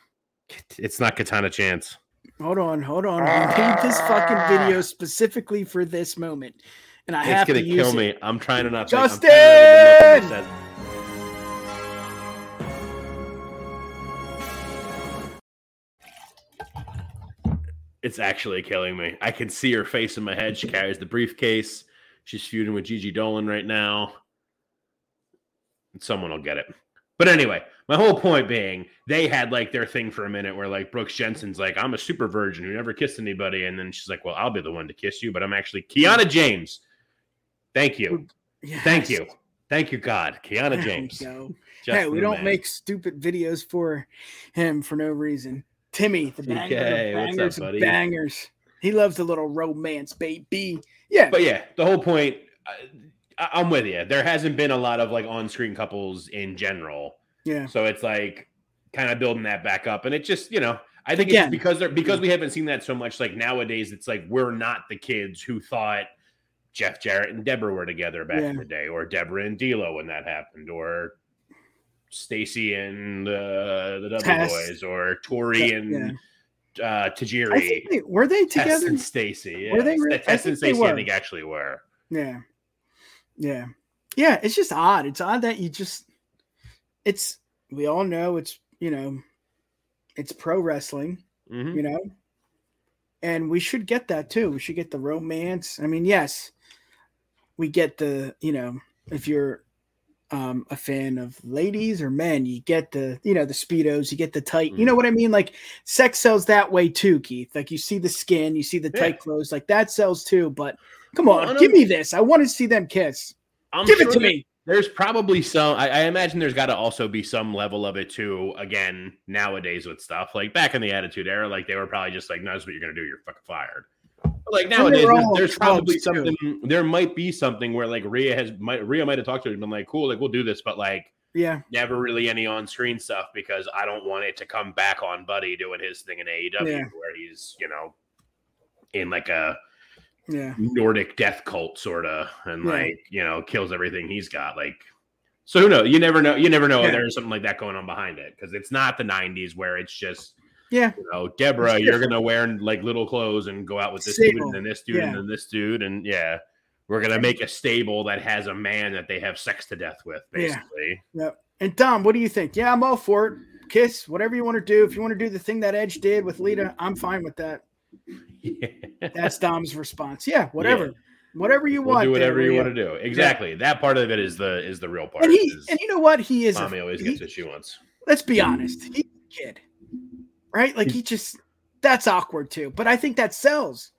[SPEAKER 2] it's not Katana Chance.
[SPEAKER 5] Hold on, hold on. We made this fucking video specifically for this moment, and I
[SPEAKER 2] It's
[SPEAKER 5] have
[SPEAKER 2] gonna
[SPEAKER 5] to use
[SPEAKER 2] kill
[SPEAKER 5] it.
[SPEAKER 2] me. I'm trying to not.
[SPEAKER 5] Justin!
[SPEAKER 2] Think, It's actually killing me. I can see her face in my head. She carries the briefcase. She's feuding with Gigi Dolan right now. Someone will get it. But anyway, my whole point being, they had like their thing for a minute where like Brooks Jensen's like, I'm a super virgin who never kissed anybody. And then she's like, Well, I'll be the one to kiss you, but I'm actually Kiana James. Thank you. Thank you. Thank you, God. Kiana
[SPEAKER 5] There we
[SPEAKER 2] James.
[SPEAKER 5] go. Hey, we don't
[SPEAKER 2] man.
[SPEAKER 5] make stupid videos for him for no reason. Timmy, the banger,
[SPEAKER 2] TK,
[SPEAKER 5] of
[SPEAKER 2] what's up,
[SPEAKER 5] bangers, bangers. He loves a little romance, baby. Yeah,
[SPEAKER 2] But yeah, the whole point, I, I'm with you. There hasn't been a lot of like on screen couples in general.
[SPEAKER 5] yeah,
[SPEAKER 2] So it's like kind of building that back up. And it just, you know, I think it's because they're because we haven't seen that so much. Like nowadays, it's like we're not the kids who thought Jeff Jarrett and Debra were together back in the day, or Debra and D'Lo when that happened, or Stacy and uh, the W
[SPEAKER 5] Test.
[SPEAKER 2] Boys, or Torrie
[SPEAKER 5] Yeah.
[SPEAKER 2] and uh, Tajiri.
[SPEAKER 5] I think they, were they
[SPEAKER 2] Test
[SPEAKER 5] together?
[SPEAKER 2] and Stacy. Yeah.
[SPEAKER 5] Were they re- I
[SPEAKER 2] Test and Stacy, I think, actually were.
[SPEAKER 5] Yeah, yeah, yeah. It's just odd. It's odd that you just. It's we all know it's you know, it's pro wrestling.
[SPEAKER 2] Mhm.
[SPEAKER 5] you know and we should get that too we should get the romance i mean yes we get the you know if you're um a fan of ladies or men you get the you know the speedos you get the tight you know
[SPEAKER 2] Mhm.
[SPEAKER 5] what i mean like sex sells that way too keith like you see the skin you see the
[SPEAKER 2] Yeah.
[SPEAKER 5] tight clothes like that sells too but come
[SPEAKER 2] Well,
[SPEAKER 5] on give me this i want to see them kiss
[SPEAKER 2] I'm
[SPEAKER 5] give it to me
[SPEAKER 2] There's probably some. I, I imagine there's got to also be some level of it too. Again, nowadays with stuff like back in the Attitude Era, like they were probably just like, "No, that's what you're gonna do. You're fucking fired." Like nowadays, there's, there's probably
[SPEAKER 5] clubs, too.
[SPEAKER 2] something. There might be something where like Rhea has, might, Rhea might have talked to her and been like, "Cool, like we'll do this," but like
[SPEAKER 5] yeah
[SPEAKER 2] never really any on-screen stuff because I don't want it to come back on Buddy doing his thing in AEW
[SPEAKER 5] Yeah.
[SPEAKER 2] where he's you know in like a
[SPEAKER 5] yeah
[SPEAKER 2] Nordic death cult sort of, and
[SPEAKER 5] Yeah.
[SPEAKER 2] like you know kills everything he's got. Like, so who knows? You never know. You never know
[SPEAKER 5] Yeah.
[SPEAKER 2] if there's something like that going on behind it because it's not the '90s where it's just
[SPEAKER 5] yeah
[SPEAKER 2] you know
[SPEAKER 5] Debra,
[SPEAKER 2] you're gonna wear like little clothes and go out with this dude
[SPEAKER 5] Stable.
[SPEAKER 2] and then this dude and
[SPEAKER 5] Yeah.
[SPEAKER 2] then this dude and yeah. We're gonna make a stable that has a man that they have sex to death with,
[SPEAKER 5] Yeah.
[SPEAKER 2] basically.
[SPEAKER 5] And Dom, what do you think? Yeah, I'm all for it. Kiss, whatever you want to do. If you want to do the thing that Edge did with Lita, I'm fine with that. That's Dom's response. Yeah, whatever. Whatever you
[SPEAKER 2] we'll
[SPEAKER 5] want.
[SPEAKER 2] do whatever you want to do. Exactly. That part of it is the is the real part.
[SPEAKER 5] And he and you know what? He is a,
[SPEAKER 2] mommy always
[SPEAKER 5] he-
[SPEAKER 2] gets what she wants.
[SPEAKER 5] let's be honest. He's a kid. Right? Like he just that's awkward too. But I think that sells.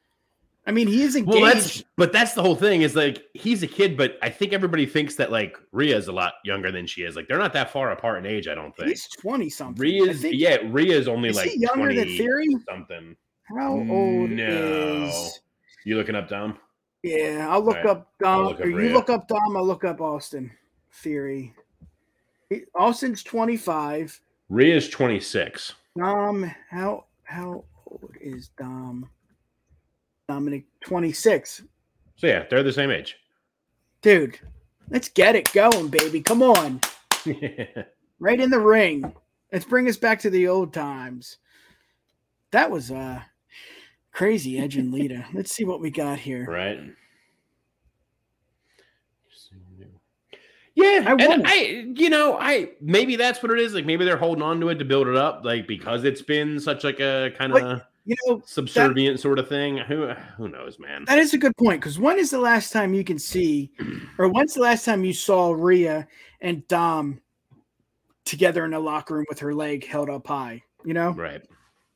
[SPEAKER 5] I mean, he is engaged.
[SPEAKER 2] Well, that's but that's the whole thing is like he's a kid, but I think everybody thinks that like Rhea's a lot younger than she is. Like they're not that far apart in age. I don't think.
[SPEAKER 5] He's twenty something. I
[SPEAKER 2] Rhea's
[SPEAKER 5] think-
[SPEAKER 2] yeah, Rhea's only like
[SPEAKER 5] younger than Theory?
[SPEAKER 2] something.
[SPEAKER 5] How old
[SPEAKER 2] No.
[SPEAKER 5] is?
[SPEAKER 2] You looking up Dom?
[SPEAKER 5] Yeah, I'll look
[SPEAKER 2] Alright,
[SPEAKER 5] up Dom.
[SPEAKER 2] look up
[SPEAKER 5] you
[SPEAKER 2] Rhea.
[SPEAKER 5] look up Dom. I'll look up Austin. Theory. Austin's twenty five.
[SPEAKER 2] Rhea's twenty six.
[SPEAKER 5] Dom, how how old is Dom? Dominic twenty six.
[SPEAKER 2] So yeah, they're the same age.
[SPEAKER 5] Dude, let's get it going, baby. Come on. right in the ring. Let's bring us back to the old times. That was uh crazy Edge and Lita. Let's see what we got here.
[SPEAKER 2] right. Yeah,
[SPEAKER 5] I
[SPEAKER 2] and. I, you know, I maybe that's what it is. Like maybe they're holding on to it to build it up, like because it's been such like a kind of
[SPEAKER 5] You know,
[SPEAKER 2] subservient sort of thing. Who who knows, man?
[SPEAKER 5] that is a good point because when is the last time you can see, or when's the last time you saw Rhea and Dom together in a locker room with her leg held up high? You know,
[SPEAKER 2] Right.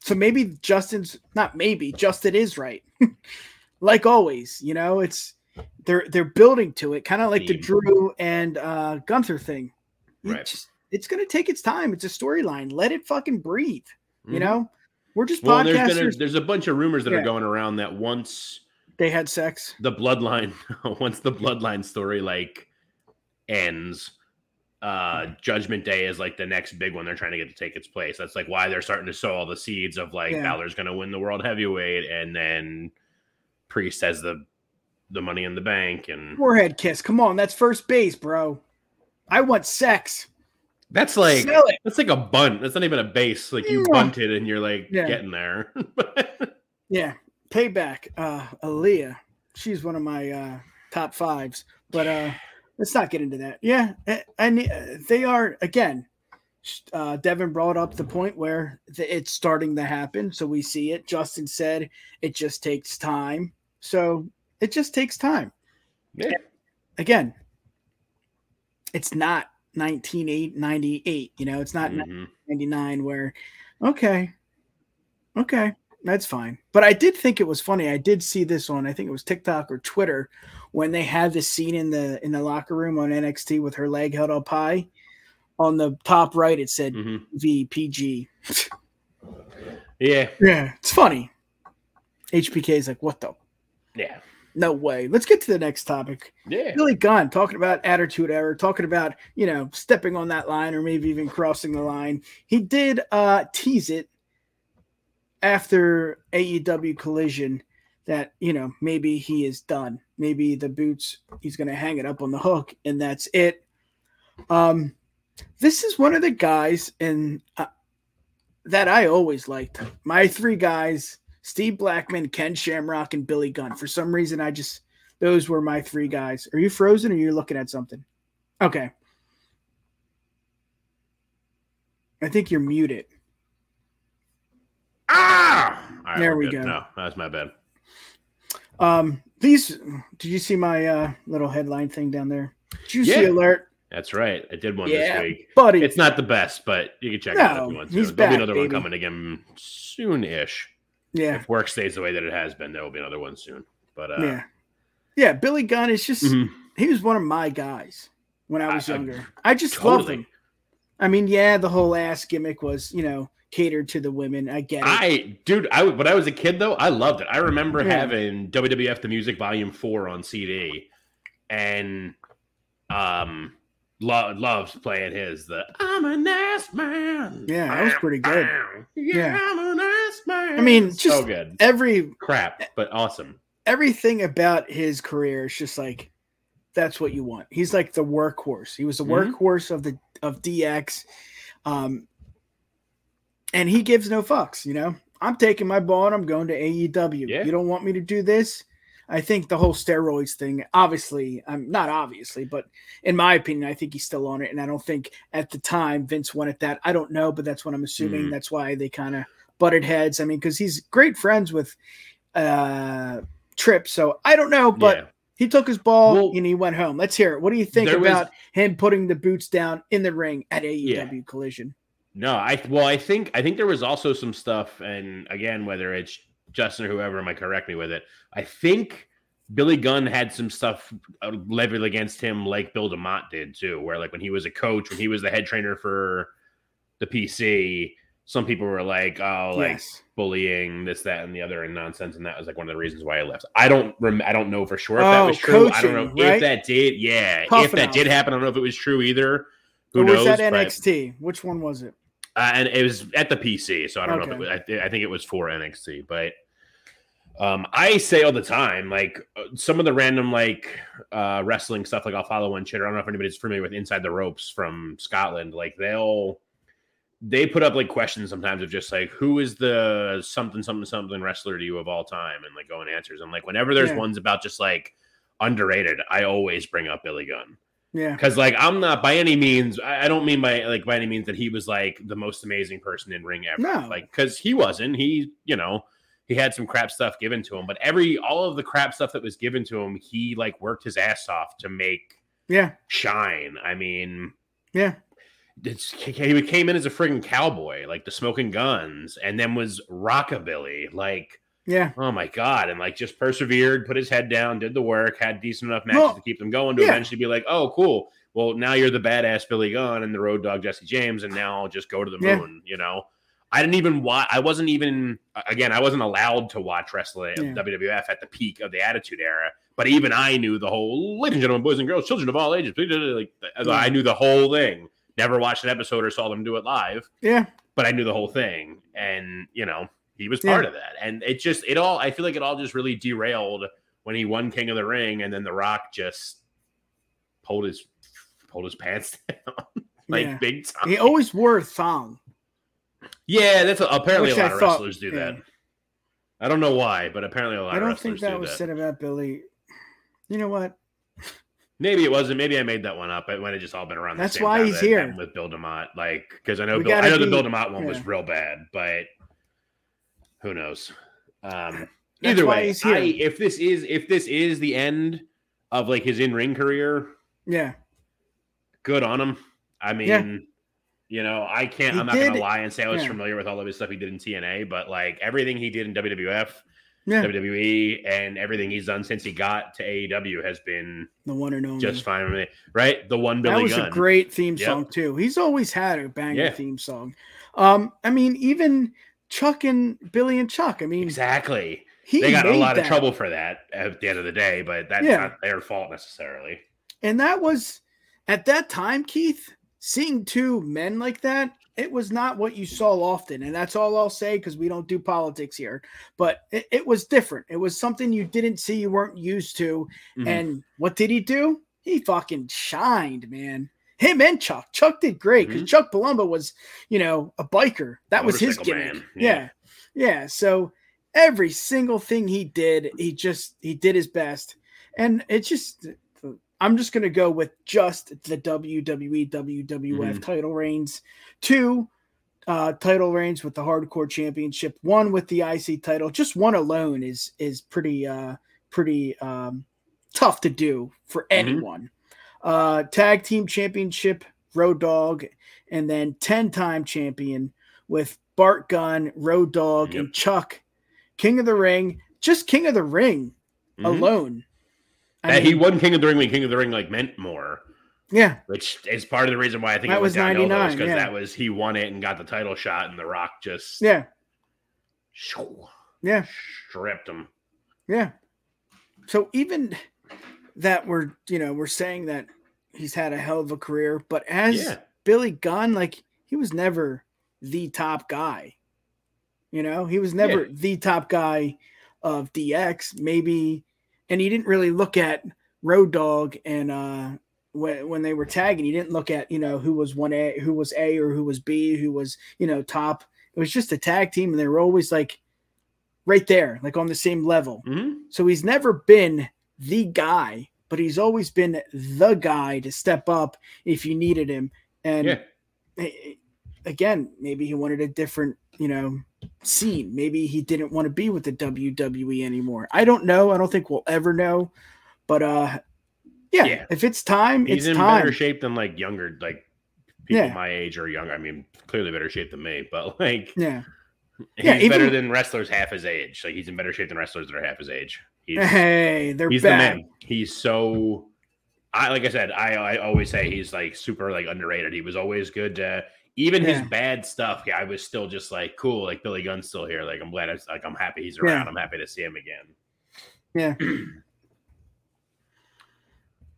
[SPEAKER 5] so maybe Justin's not maybe Justin is right. like always, you know, it's they're they're building to it, kind of like the Drew and uh Gunther thing.
[SPEAKER 2] Right.
[SPEAKER 5] just- it's gonna take its time. It's a storyline. Let it fucking breathe. You
[SPEAKER 2] Mhm.
[SPEAKER 5] know, we're just
[SPEAKER 2] Well, and there's
[SPEAKER 5] podcasters.
[SPEAKER 2] a, there's a bunch of rumors that
[SPEAKER 5] Yeah.
[SPEAKER 2] are going around that once
[SPEAKER 5] they had sex.
[SPEAKER 2] the bloodline once the bloodline story like ends uh judgment day is like the next big one they're trying to get to take its place that's like why they're starting to sow all the seeds of like
[SPEAKER 5] Yeah.
[SPEAKER 2] Balor's going to win the world heavyweight and then priest has the the money in the bank and
[SPEAKER 5] Forehead kiss. Come on, that's first base, bro. I want sex.
[SPEAKER 2] that's like
[SPEAKER 5] Sell
[SPEAKER 2] that's like a bunt that's not even a base like you
[SPEAKER 5] Mwah.
[SPEAKER 2] bunted and you're like
[SPEAKER 5] Yeah.
[SPEAKER 2] getting there
[SPEAKER 5] Yeah, payback. Uh, Aliyah. She's one of my uh top fives. But uh, let's not get into that. Yeah, and uh, they are again. Uh, Devin brought up the point where the, it's starting to happen, so we see it. Justin said it just takes time, so it just takes time.
[SPEAKER 2] yeah
[SPEAKER 5] Again, it's not 1998. You know, it's not
[SPEAKER 2] Mhm.
[SPEAKER 5] 99 where okay okay that's fine but i did think it was funny i did see this on i think it was tiktok or twitter when they had this scene in the in the locker room on nxt with her leg held up high on the top right it said
[SPEAKER 2] Mhm.
[SPEAKER 5] vpg
[SPEAKER 2] yeah
[SPEAKER 5] yeah it's funny hpk is like what the
[SPEAKER 2] yeah
[SPEAKER 5] no way let's get to the next topic
[SPEAKER 2] yeah
[SPEAKER 5] Billy Gunn talking about attitude era, talking about, you know, stepping on that line or maybe even crossing the line. He did uh tease it after AEW collision that, you know, maybe he is done. Maybe the boots he's to hang it up on the hook and that's it. Um this is one of the guys and uh, that I always liked. My three guys, Steve Blackman, Ken Shamrock and Billy Gunn. For some reason I just those were my three guys. Are you frozen or you're looking at something? Okay. I think you're muted.
[SPEAKER 2] ah right,
[SPEAKER 5] There
[SPEAKER 2] we're good.
[SPEAKER 5] go.
[SPEAKER 2] no that's my bad
[SPEAKER 5] Um, these did you see my uh little headline thing down there? Juicy
[SPEAKER 2] Yeah.
[SPEAKER 5] alert,
[SPEAKER 2] That's right. I did one
[SPEAKER 5] Yeah,
[SPEAKER 2] this week.
[SPEAKER 5] buddy.
[SPEAKER 2] It's not the best, but you can check it out
[SPEAKER 5] No,
[SPEAKER 2] if you want to. There'll be another
[SPEAKER 5] baby.
[SPEAKER 2] one coming again soon-ish.
[SPEAKER 5] Yeah,
[SPEAKER 2] If work stays the way that it has been, there will be another one soon. But uh,
[SPEAKER 5] yeah, yeah. Billy Gunn is just
[SPEAKER 2] mhm.
[SPEAKER 5] he was one of my guys when I was
[SPEAKER 2] I- I-
[SPEAKER 5] younger. I just loved him. I mean, yeah, the whole ass gimmick was you know catered to the women. I get it.
[SPEAKER 2] I, dude, I when I was a kid though, I loved it. I remember
[SPEAKER 5] Yeah.
[SPEAKER 2] having WWF the Music Volume Four on CD, and um, lo- loves playing his the "I'm an ass man."
[SPEAKER 5] Yeah, that was pretty good.
[SPEAKER 2] Yeah,
[SPEAKER 5] Yeah.
[SPEAKER 2] I'm an ass man.
[SPEAKER 5] I mean,
[SPEAKER 2] so
[SPEAKER 5] just-
[SPEAKER 2] good.
[SPEAKER 5] Every
[SPEAKER 2] Crap, but awesome.
[SPEAKER 5] everything about his career is just like that's what you want. He's like the workhorse. He was the
[SPEAKER 2] Mhm.
[SPEAKER 5] workhorse of the of DX. Um and he gives no fucks, you know. I'm taking my ball and I'm going to AEW.
[SPEAKER 2] Yeah.
[SPEAKER 5] You don't want me to do this? I think the whole steroids thing, obviously, I'm not obviously, but in my opinion, I think he's still on it. And I don't think at the time Vince wanted that. I don't know, but that's what I'm assuming.
[SPEAKER 2] Mhm.
[SPEAKER 5] That's why they kind of butted heads. I mean, because he's great friends with uh Trip. So I don't know, but
[SPEAKER 2] yeah.
[SPEAKER 5] he took his ball
[SPEAKER 2] Well,
[SPEAKER 5] and he went home. Let's hear it. What do you think
[SPEAKER 2] there was-
[SPEAKER 5] about him putting the boots down in the ring at AEW Collision?
[SPEAKER 2] No, I well, I think I think there was also some stuff, and again, whether it's Justin or whoever might correct me with it, I think Billy Gunn had some stuff uh, levied against him, like Bill DeMott did too, where like when he was a coach, when he was the head trainer for the PC, some people were like, "Oh, like
[SPEAKER 5] Yes.
[SPEAKER 2] bullying, this, that, and the other, and nonsense," and that was like one of the reasons why I left. I don't, rem- I don't know for sure if that
[SPEAKER 5] Oh,
[SPEAKER 2] was true. I don't know
[SPEAKER 5] coaching, right?
[SPEAKER 2] if that did. Yeah,
[SPEAKER 5] Puff
[SPEAKER 2] if that
[SPEAKER 5] out.
[SPEAKER 2] did happen, I don't know if it was true either. Who
[SPEAKER 5] or was
[SPEAKER 2] knows?
[SPEAKER 5] that
[SPEAKER 2] but-
[SPEAKER 5] NXT? Which one was it?
[SPEAKER 2] uh, and it was at the PC, so I don't know if it was. I, thi- I think it was for NXT, but um, I say all the time, like uh, some of the random like uh, wrestling stuff, like I'll follow one chitter. I don't know if anybody's familiar with Inside the Ropes from Scotland. Like they'll they put up like questions sometimes of just like who is the something something something wrestler to you of all time, and like going answers. And like whenever there's
[SPEAKER 5] Yeah.
[SPEAKER 2] ones about just like underrated, I always bring up Billy Gunn
[SPEAKER 5] Yeah.
[SPEAKER 2] because like I'm not by any means I don't mean by like by any means that he was like the most amazing person in ring ever.
[SPEAKER 5] No.
[SPEAKER 2] Like because he wasn't. He you know he had some crap stuff given to him, but every all of the crap stuff that was given to him, he like worked his ass off to make
[SPEAKER 5] Yeah.
[SPEAKER 2] shine. I mean.
[SPEAKER 5] Yeah.
[SPEAKER 2] It's, he came in as a friggin' cowboy, like the Smoking Gunns, and then was rockabilly. Like,
[SPEAKER 5] Yeah.
[SPEAKER 2] oh my god, and like just persevered, put his head down, did the work, had decent enough matches
[SPEAKER 5] Well,
[SPEAKER 2] to keep them going to
[SPEAKER 5] yeah.
[SPEAKER 2] eventually be like, oh, cool. Well, now you're the badass Billy Gunn and the road dog Jesse James, and now I'll just go to the
[SPEAKER 5] Yeah.
[SPEAKER 2] moon. You know, I didn't even watch. I wasn't even again. I wasn't allowed to watch wrestling
[SPEAKER 5] Yeah.
[SPEAKER 2] WWF at the peak of the Attitude Era. But even I knew the whole, ladies and gentlemen, boys and girls, children of all ages. Like I knew the whole thing. Never watched an episode or saw them do it live
[SPEAKER 5] Yeah.
[SPEAKER 2] but I knew the whole thing, and you know he was
[SPEAKER 5] Yeah.
[SPEAKER 2] part of that, and it just it all I feel like it all just really derailed when he won King of the Ring, and then The Rock just pulled his pulled his pants down like
[SPEAKER 5] Yeah.
[SPEAKER 2] big time.
[SPEAKER 5] He always wore a thong.
[SPEAKER 2] yeah, that's apparently
[SPEAKER 5] Which
[SPEAKER 2] a
[SPEAKER 5] I
[SPEAKER 2] lot of
[SPEAKER 5] thought-
[SPEAKER 2] wrestlers do
[SPEAKER 5] yeah.
[SPEAKER 2] that. I don't know why, but apparently a lot of wrestlers.
[SPEAKER 5] I don't think that
[SPEAKER 2] do
[SPEAKER 5] was
[SPEAKER 2] that.
[SPEAKER 5] said about Billy. You know what?
[SPEAKER 2] Maybe it wasn't. Maybe I made that one up. It might have just all been around. the
[SPEAKER 5] That's
[SPEAKER 2] same
[SPEAKER 5] why
[SPEAKER 2] time
[SPEAKER 5] he's
[SPEAKER 2] that
[SPEAKER 5] here.
[SPEAKER 2] with Bill DeMott. Like because I know Bill, I know the Bill DeMott one was real bad, but who knows? Um, either way. I, if this is if this is the end of like his in ring career,
[SPEAKER 5] Yeah.
[SPEAKER 2] good on him. I mean,
[SPEAKER 5] Yeah.
[SPEAKER 2] you know, I can't.
[SPEAKER 5] He
[SPEAKER 2] I'm not gonna lie and say I was
[SPEAKER 5] yeah.
[SPEAKER 2] familiar with all of his stuff he did in TNA, but like everything he did in WWF,
[SPEAKER 5] Yeah.
[SPEAKER 2] WWE, and everything he's done since he got to AEW has been
[SPEAKER 5] The one and only.
[SPEAKER 2] just fine with me. Right? The one Billy
[SPEAKER 5] that was
[SPEAKER 2] Gunn.
[SPEAKER 5] a great theme
[SPEAKER 2] Yep.
[SPEAKER 5] song too. He's always had a banger
[SPEAKER 2] Yeah.
[SPEAKER 5] theme song. Um, I mean, even Chuck and Billy and Chuck. I mean,
[SPEAKER 2] Exactly.
[SPEAKER 5] he
[SPEAKER 2] they got a lot of trouble for that at the end of the day, but that's
[SPEAKER 5] Yeah.
[SPEAKER 2] not their fault necessarily.
[SPEAKER 5] And that was at that time, Keith, seeing two men like that, it was not what you saw often. And that's all I'll say because we don't do politics here. But it, it was different. It was something you didn't see, you weren't used to.
[SPEAKER 2] Mhm.
[SPEAKER 5] And what did he do? He fucking shined, man. Him and Chuck. Chuck did great because
[SPEAKER 2] Mhm.
[SPEAKER 5] Chuck Palumbo was, you know, a biker. That was his gimmick. Yeah.
[SPEAKER 2] yeah.
[SPEAKER 5] yeah. So every single thing he did, he just he did his best. And it just I'm just gonna go with just the WWE WWF
[SPEAKER 2] Mhm.
[SPEAKER 5] title reigns. Two uh title reigns with the hardcore championship, one with the IC title. Just one alone is is pretty uh pretty um tough to do for anyone. Uh tag team championship, Road Dog, and then 10 time champion with Bart Gunn, Road Dog, and Chuck, King of the Ring, just King of the Ring
[SPEAKER 2] Mhm.
[SPEAKER 5] alone. I
[SPEAKER 2] That he won King of the Ring when King of the Ring like meant more,
[SPEAKER 5] yeah,
[SPEAKER 2] which is part of the reason why I think
[SPEAKER 5] That
[SPEAKER 2] it
[SPEAKER 5] was
[SPEAKER 2] was
[SPEAKER 5] 99,
[SPEAKER 2] because
[SPEAKER 5] yeah.
[SPEAKER 2] that was he won it and got the title shot, and The Rock just
[SPEAKER 5] yeah,
[SPEAKER 2] shoo,
[SPEAKER 5] yeah,
[SPEAKER 2] stripped him.
[SPEAKER 5] yeah. So even that we're you know we're saying that he's had a hell of a career, but as
[SPEAKER 2] Yeah.
[SPEAKER 5] Billy Gunn, like he was never the top guy. You know, he was never
[SPEAKER 2] Yeah.
[SPEAKER 5] the top guy of DX, maybe, and he didn't really look at Road Dog and uh when when they were tagging, he didn't look at you know who was one A, who was A, or who was B, who was you know top. It was just a tag team, and they were always like right there, like on the same level.
[SPEAKER 2] Mhm.
[SPEAKER 5] So he's never been the guy, but he's always been the guy to step up if you needed him. And
[SPEAKER 2] Yeah.
[SPEAKER 5] again, maybe he wanted a different, you know, scene. Maybe he didn't want to be with the WWE anymore. I don't know. I don't think we'll ever know. But uh yeah,
[SPEAKER 2] Yeah.
[SPEAKER 5] if it's time,
[SPEAKER 2] He's
[SPEAKER 5] it's
[SPEAKER 2] in
[SPEAKER 5] time.
[SPEAKER 2] better shape than like younger, like people
[SPEAKER 5] Yeah.
[SPEAKER 2] my age or younger. I mean, clearly better shape than me, but like
[SPEAKER 5] Yeah.
[SPEAKER 2] he's
[SPEAKER 5] Yeah, even-
[SPEAKER 2] better than wrestlers half his age. Like he's in better shape than wrestlers that are half his age. He's,
[SPEAKER 5] Hey, they're
[SPEAKER 2] he's
[SPEAKER 5] back.
[SPEAKER 2] the man. He's so. I like I said, I I always say he's like super like underrated. He was always good. To, even
[SPEAKER 5] Yeah.
[SPEAKER 2] his bad stuff, yeah, I was still just like cool. Like Billy Gunn's still here. Like I'm glad. I, like I'm happy he's around.
[SPEAKER 5] Yeah.
[SPEAKER 2] I'm happy to see him again.
[SPEAKER 5] Yeah.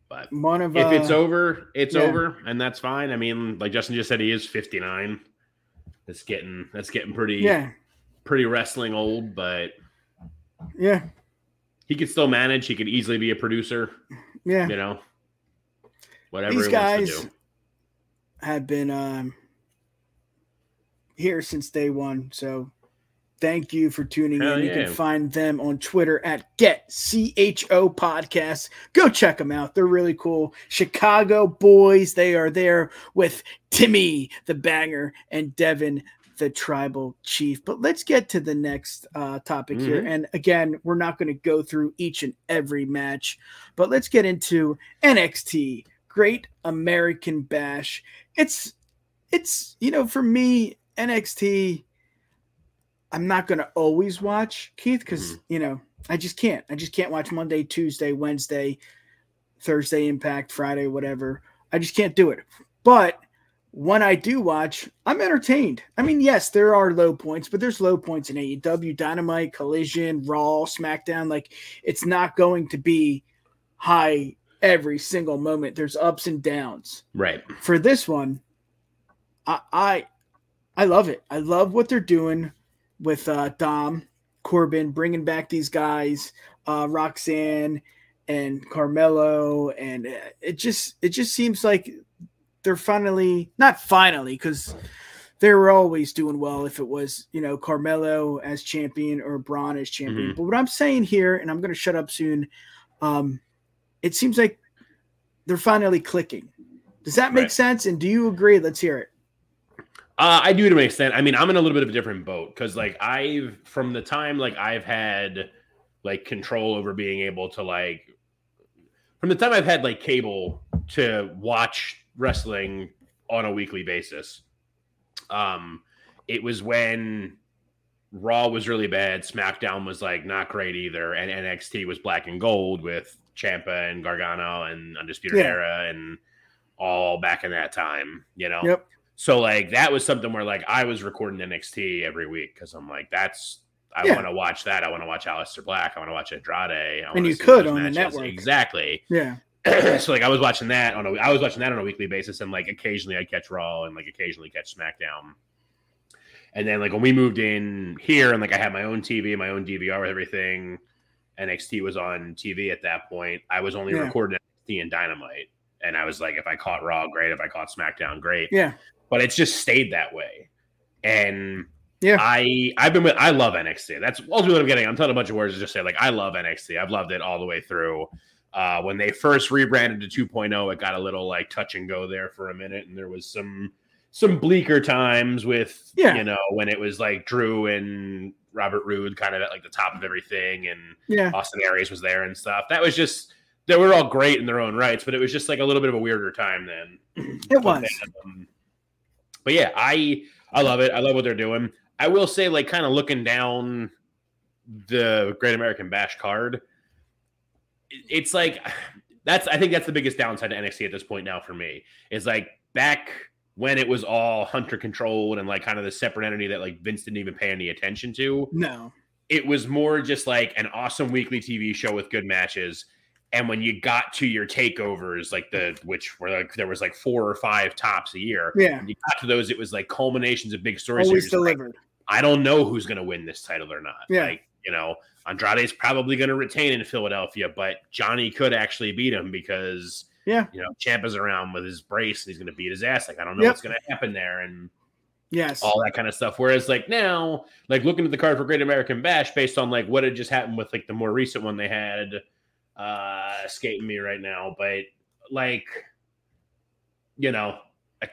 [SPEAKER 2] But
[SPEAKER 5] One of
[SPEAKER 2] if it's
[SPEAKER 5] uh,
[SPEAKER 2] over, it's
[SPEAKER 5] yeah.
[SPEAKER 2] over, and that's fine. I mean, like Justin just said, he is 59. That's getting that's getting pretty
[SPEAKER 5] Yeah.
[SPEAKER 2] pretty wrestling old, but
[SPEAKER 5] Yeah.
[SPEAKER 2] he could still manage. He could easily be a producer.
[SPEAKER 5] Yeah.
[SPEAKER 2] You know, whatever
[SPEAKER 5] These
[SPEAKER 2] he wants
[SPEAKER 5] guys
[SPEAKER 2] to do.
[SPEAKER 5] have been um, here since day one. So thank you for tuning
[SPEAKER 2] Hell
[SPEAKER 5] in. You can find them on Twitter at Get CHO Podcast. Go check them out. They're really cool. Chicago boys. They are there with Timmy the Banger and Devin the Tribal Chief. But let's get to the next uh, topic here.
[SPEAKER 2] Mhm.
[SPEAKER 5] And again, we're not going to go through each and every match, but let's get into NXT Great American Bash. It's it's you know for me NXT I'm not going to always watch Keith cuz mm-hmm. you know I just can't. I just can't watch Monday, Tuesday, Wednesday, Thursday Impact, Friday whatever. I just can't do it. But when I do watch, I'm entertained. I mean, yes, there are low points, but there's low points in AEW, Dynamite, Collision, Raw, SmackDown. Like, it's not going to be high every single moment. There's ups and downs.
[SPEAKER 2] Right.
[SPEAKER 5] For this one, I I, I love it. I love what they're doing with uh, Dom Corbin, bringing back these guys, uh, Roxanne and Carmelo, and uh, it just it just seems like they're finally not finally because they were always doing well if it was you know Carmelo as champion or Bron as champion.
[SPEAKER 2] Mhm.
[SPEAKER 5] But what I'm saying here, and I'm going to shut up soon, um, it seems like they're finally clicking. Does that make
[SPEAKER 2] Right.
[SPEAKER 5] sense? And do you agree? Let's hear it.
[SPEAKER 2] Uh, I do to an extent. I mean, I'm in a little bit of a different boat because, like, I've from the time like I've had like control over being able to like from the time I've had like cable to watch wrestling on a weekly basis. Um, it was when Raw was really bad, SmackDown was like not great either, and NXT was black and gold with Ciampa and Gargano and Undisputed
[SPEAKER 5] Yeah.
[SPEAKER 2] Era and all back in that time, you know.
[SPEAKER 5] Yep.
[SPEAKER 2] So like that was something where like I was recording NXT every week because I'm like that's I
[SPEAKER 5] Yeah.
[SPEAKER 2] want to watch that. I want to watch Aleister Black. I want to watch Andrade. I
[SPEAKER 5] And you could on the network.
[SPEAKER 2] exactly.
[SPEAKER 5] Yeah.
[SPEAKER 2] so like I was watching that on a I was watching that on a weekly basis, and like occasionally I'd catch Raw and like occasionally catch SmackDown. And then like when we moved in here and like I had my own TV, my own DVR with everything, NXT was on TV at that point. I was only
[SPEAKER 5] Yeah.
[SPEAKER 2] recording NXT and Dynamite, and I was like, if I caught Raw, great. If I caught SmackDown, great
[SPEAKER 5] Yeah.
[SPEAKER 2] But it's just stayed that way. And
[SPEAKER 5] Yeah.
[SPEAKER 2] I I've been with I love NXT. That's ultimately what I'm getting. I'm telling a bunch of words to just say like I love NXT. I've loved it all the way through. Uh, when they first rebranded to 2.0, it got a little like touch and go there for a minute, and there was some some bleaker times with
[SPEAKER 5] Yeah.
[SPEAKER 2] you know when it was like Drew and Robert Roode kind of at like the top of everything, and
[SPEAKER 5] Yeah.
[SPEAKER 2] Austin Aries was there and stuff. That was just they were all great in their own rights, but it was just like a little bit of a weirder time then.
[SPEAKER 5] It was.
[SPEAKER 2] then, um, but yeah, I I love it. I love what they're doing. I will say, like, kind of looking down the Great American Bash card, it's like that's I think that's the biggest downside to NXT at this point now for me. Is like back when it was all hunter controlled and like kind of the separate entity that like Vince didn't even pay any attention to
[SPEAKER 5] No.
[SPEAKER 2] it was more just like an awesome weekly TV show with good matches. And when you got to your takeovers, like the which were like there was like four or five tops a year.
[SPEAKER 5] Yeah.
[SPEAKER 2] When you got to those, it was like culminations of big stories.
[SPEAKER 5] Always
[SPEAKER 2] You're like,
[SPEAKER 5] delivered.
[SPEAKER 2] I don't know who's going to win this title or not.
[SPEAKER 5] Yeah.
[SPEAKER 2] Like you know, Andrade's probably going to retain in Philadelphia, but Johnny could actually beat him because
[SPEAKER 5] Yeah.
[SPEAKER 2] you know Ciampa's around with his brace and he's going to beat his ass. Like I don't know
[SPEAKER 5] Yep.
[SPEAKER 2] what's going to happen there, and
[SPEAKER 5] Yes.
[SPEAKER 2] all that kind of stuff. Whereas like now, like looking at the card for Great American Bash based on like what had just happened with like the more recent one they had uh escaping me right now, but like you know, like,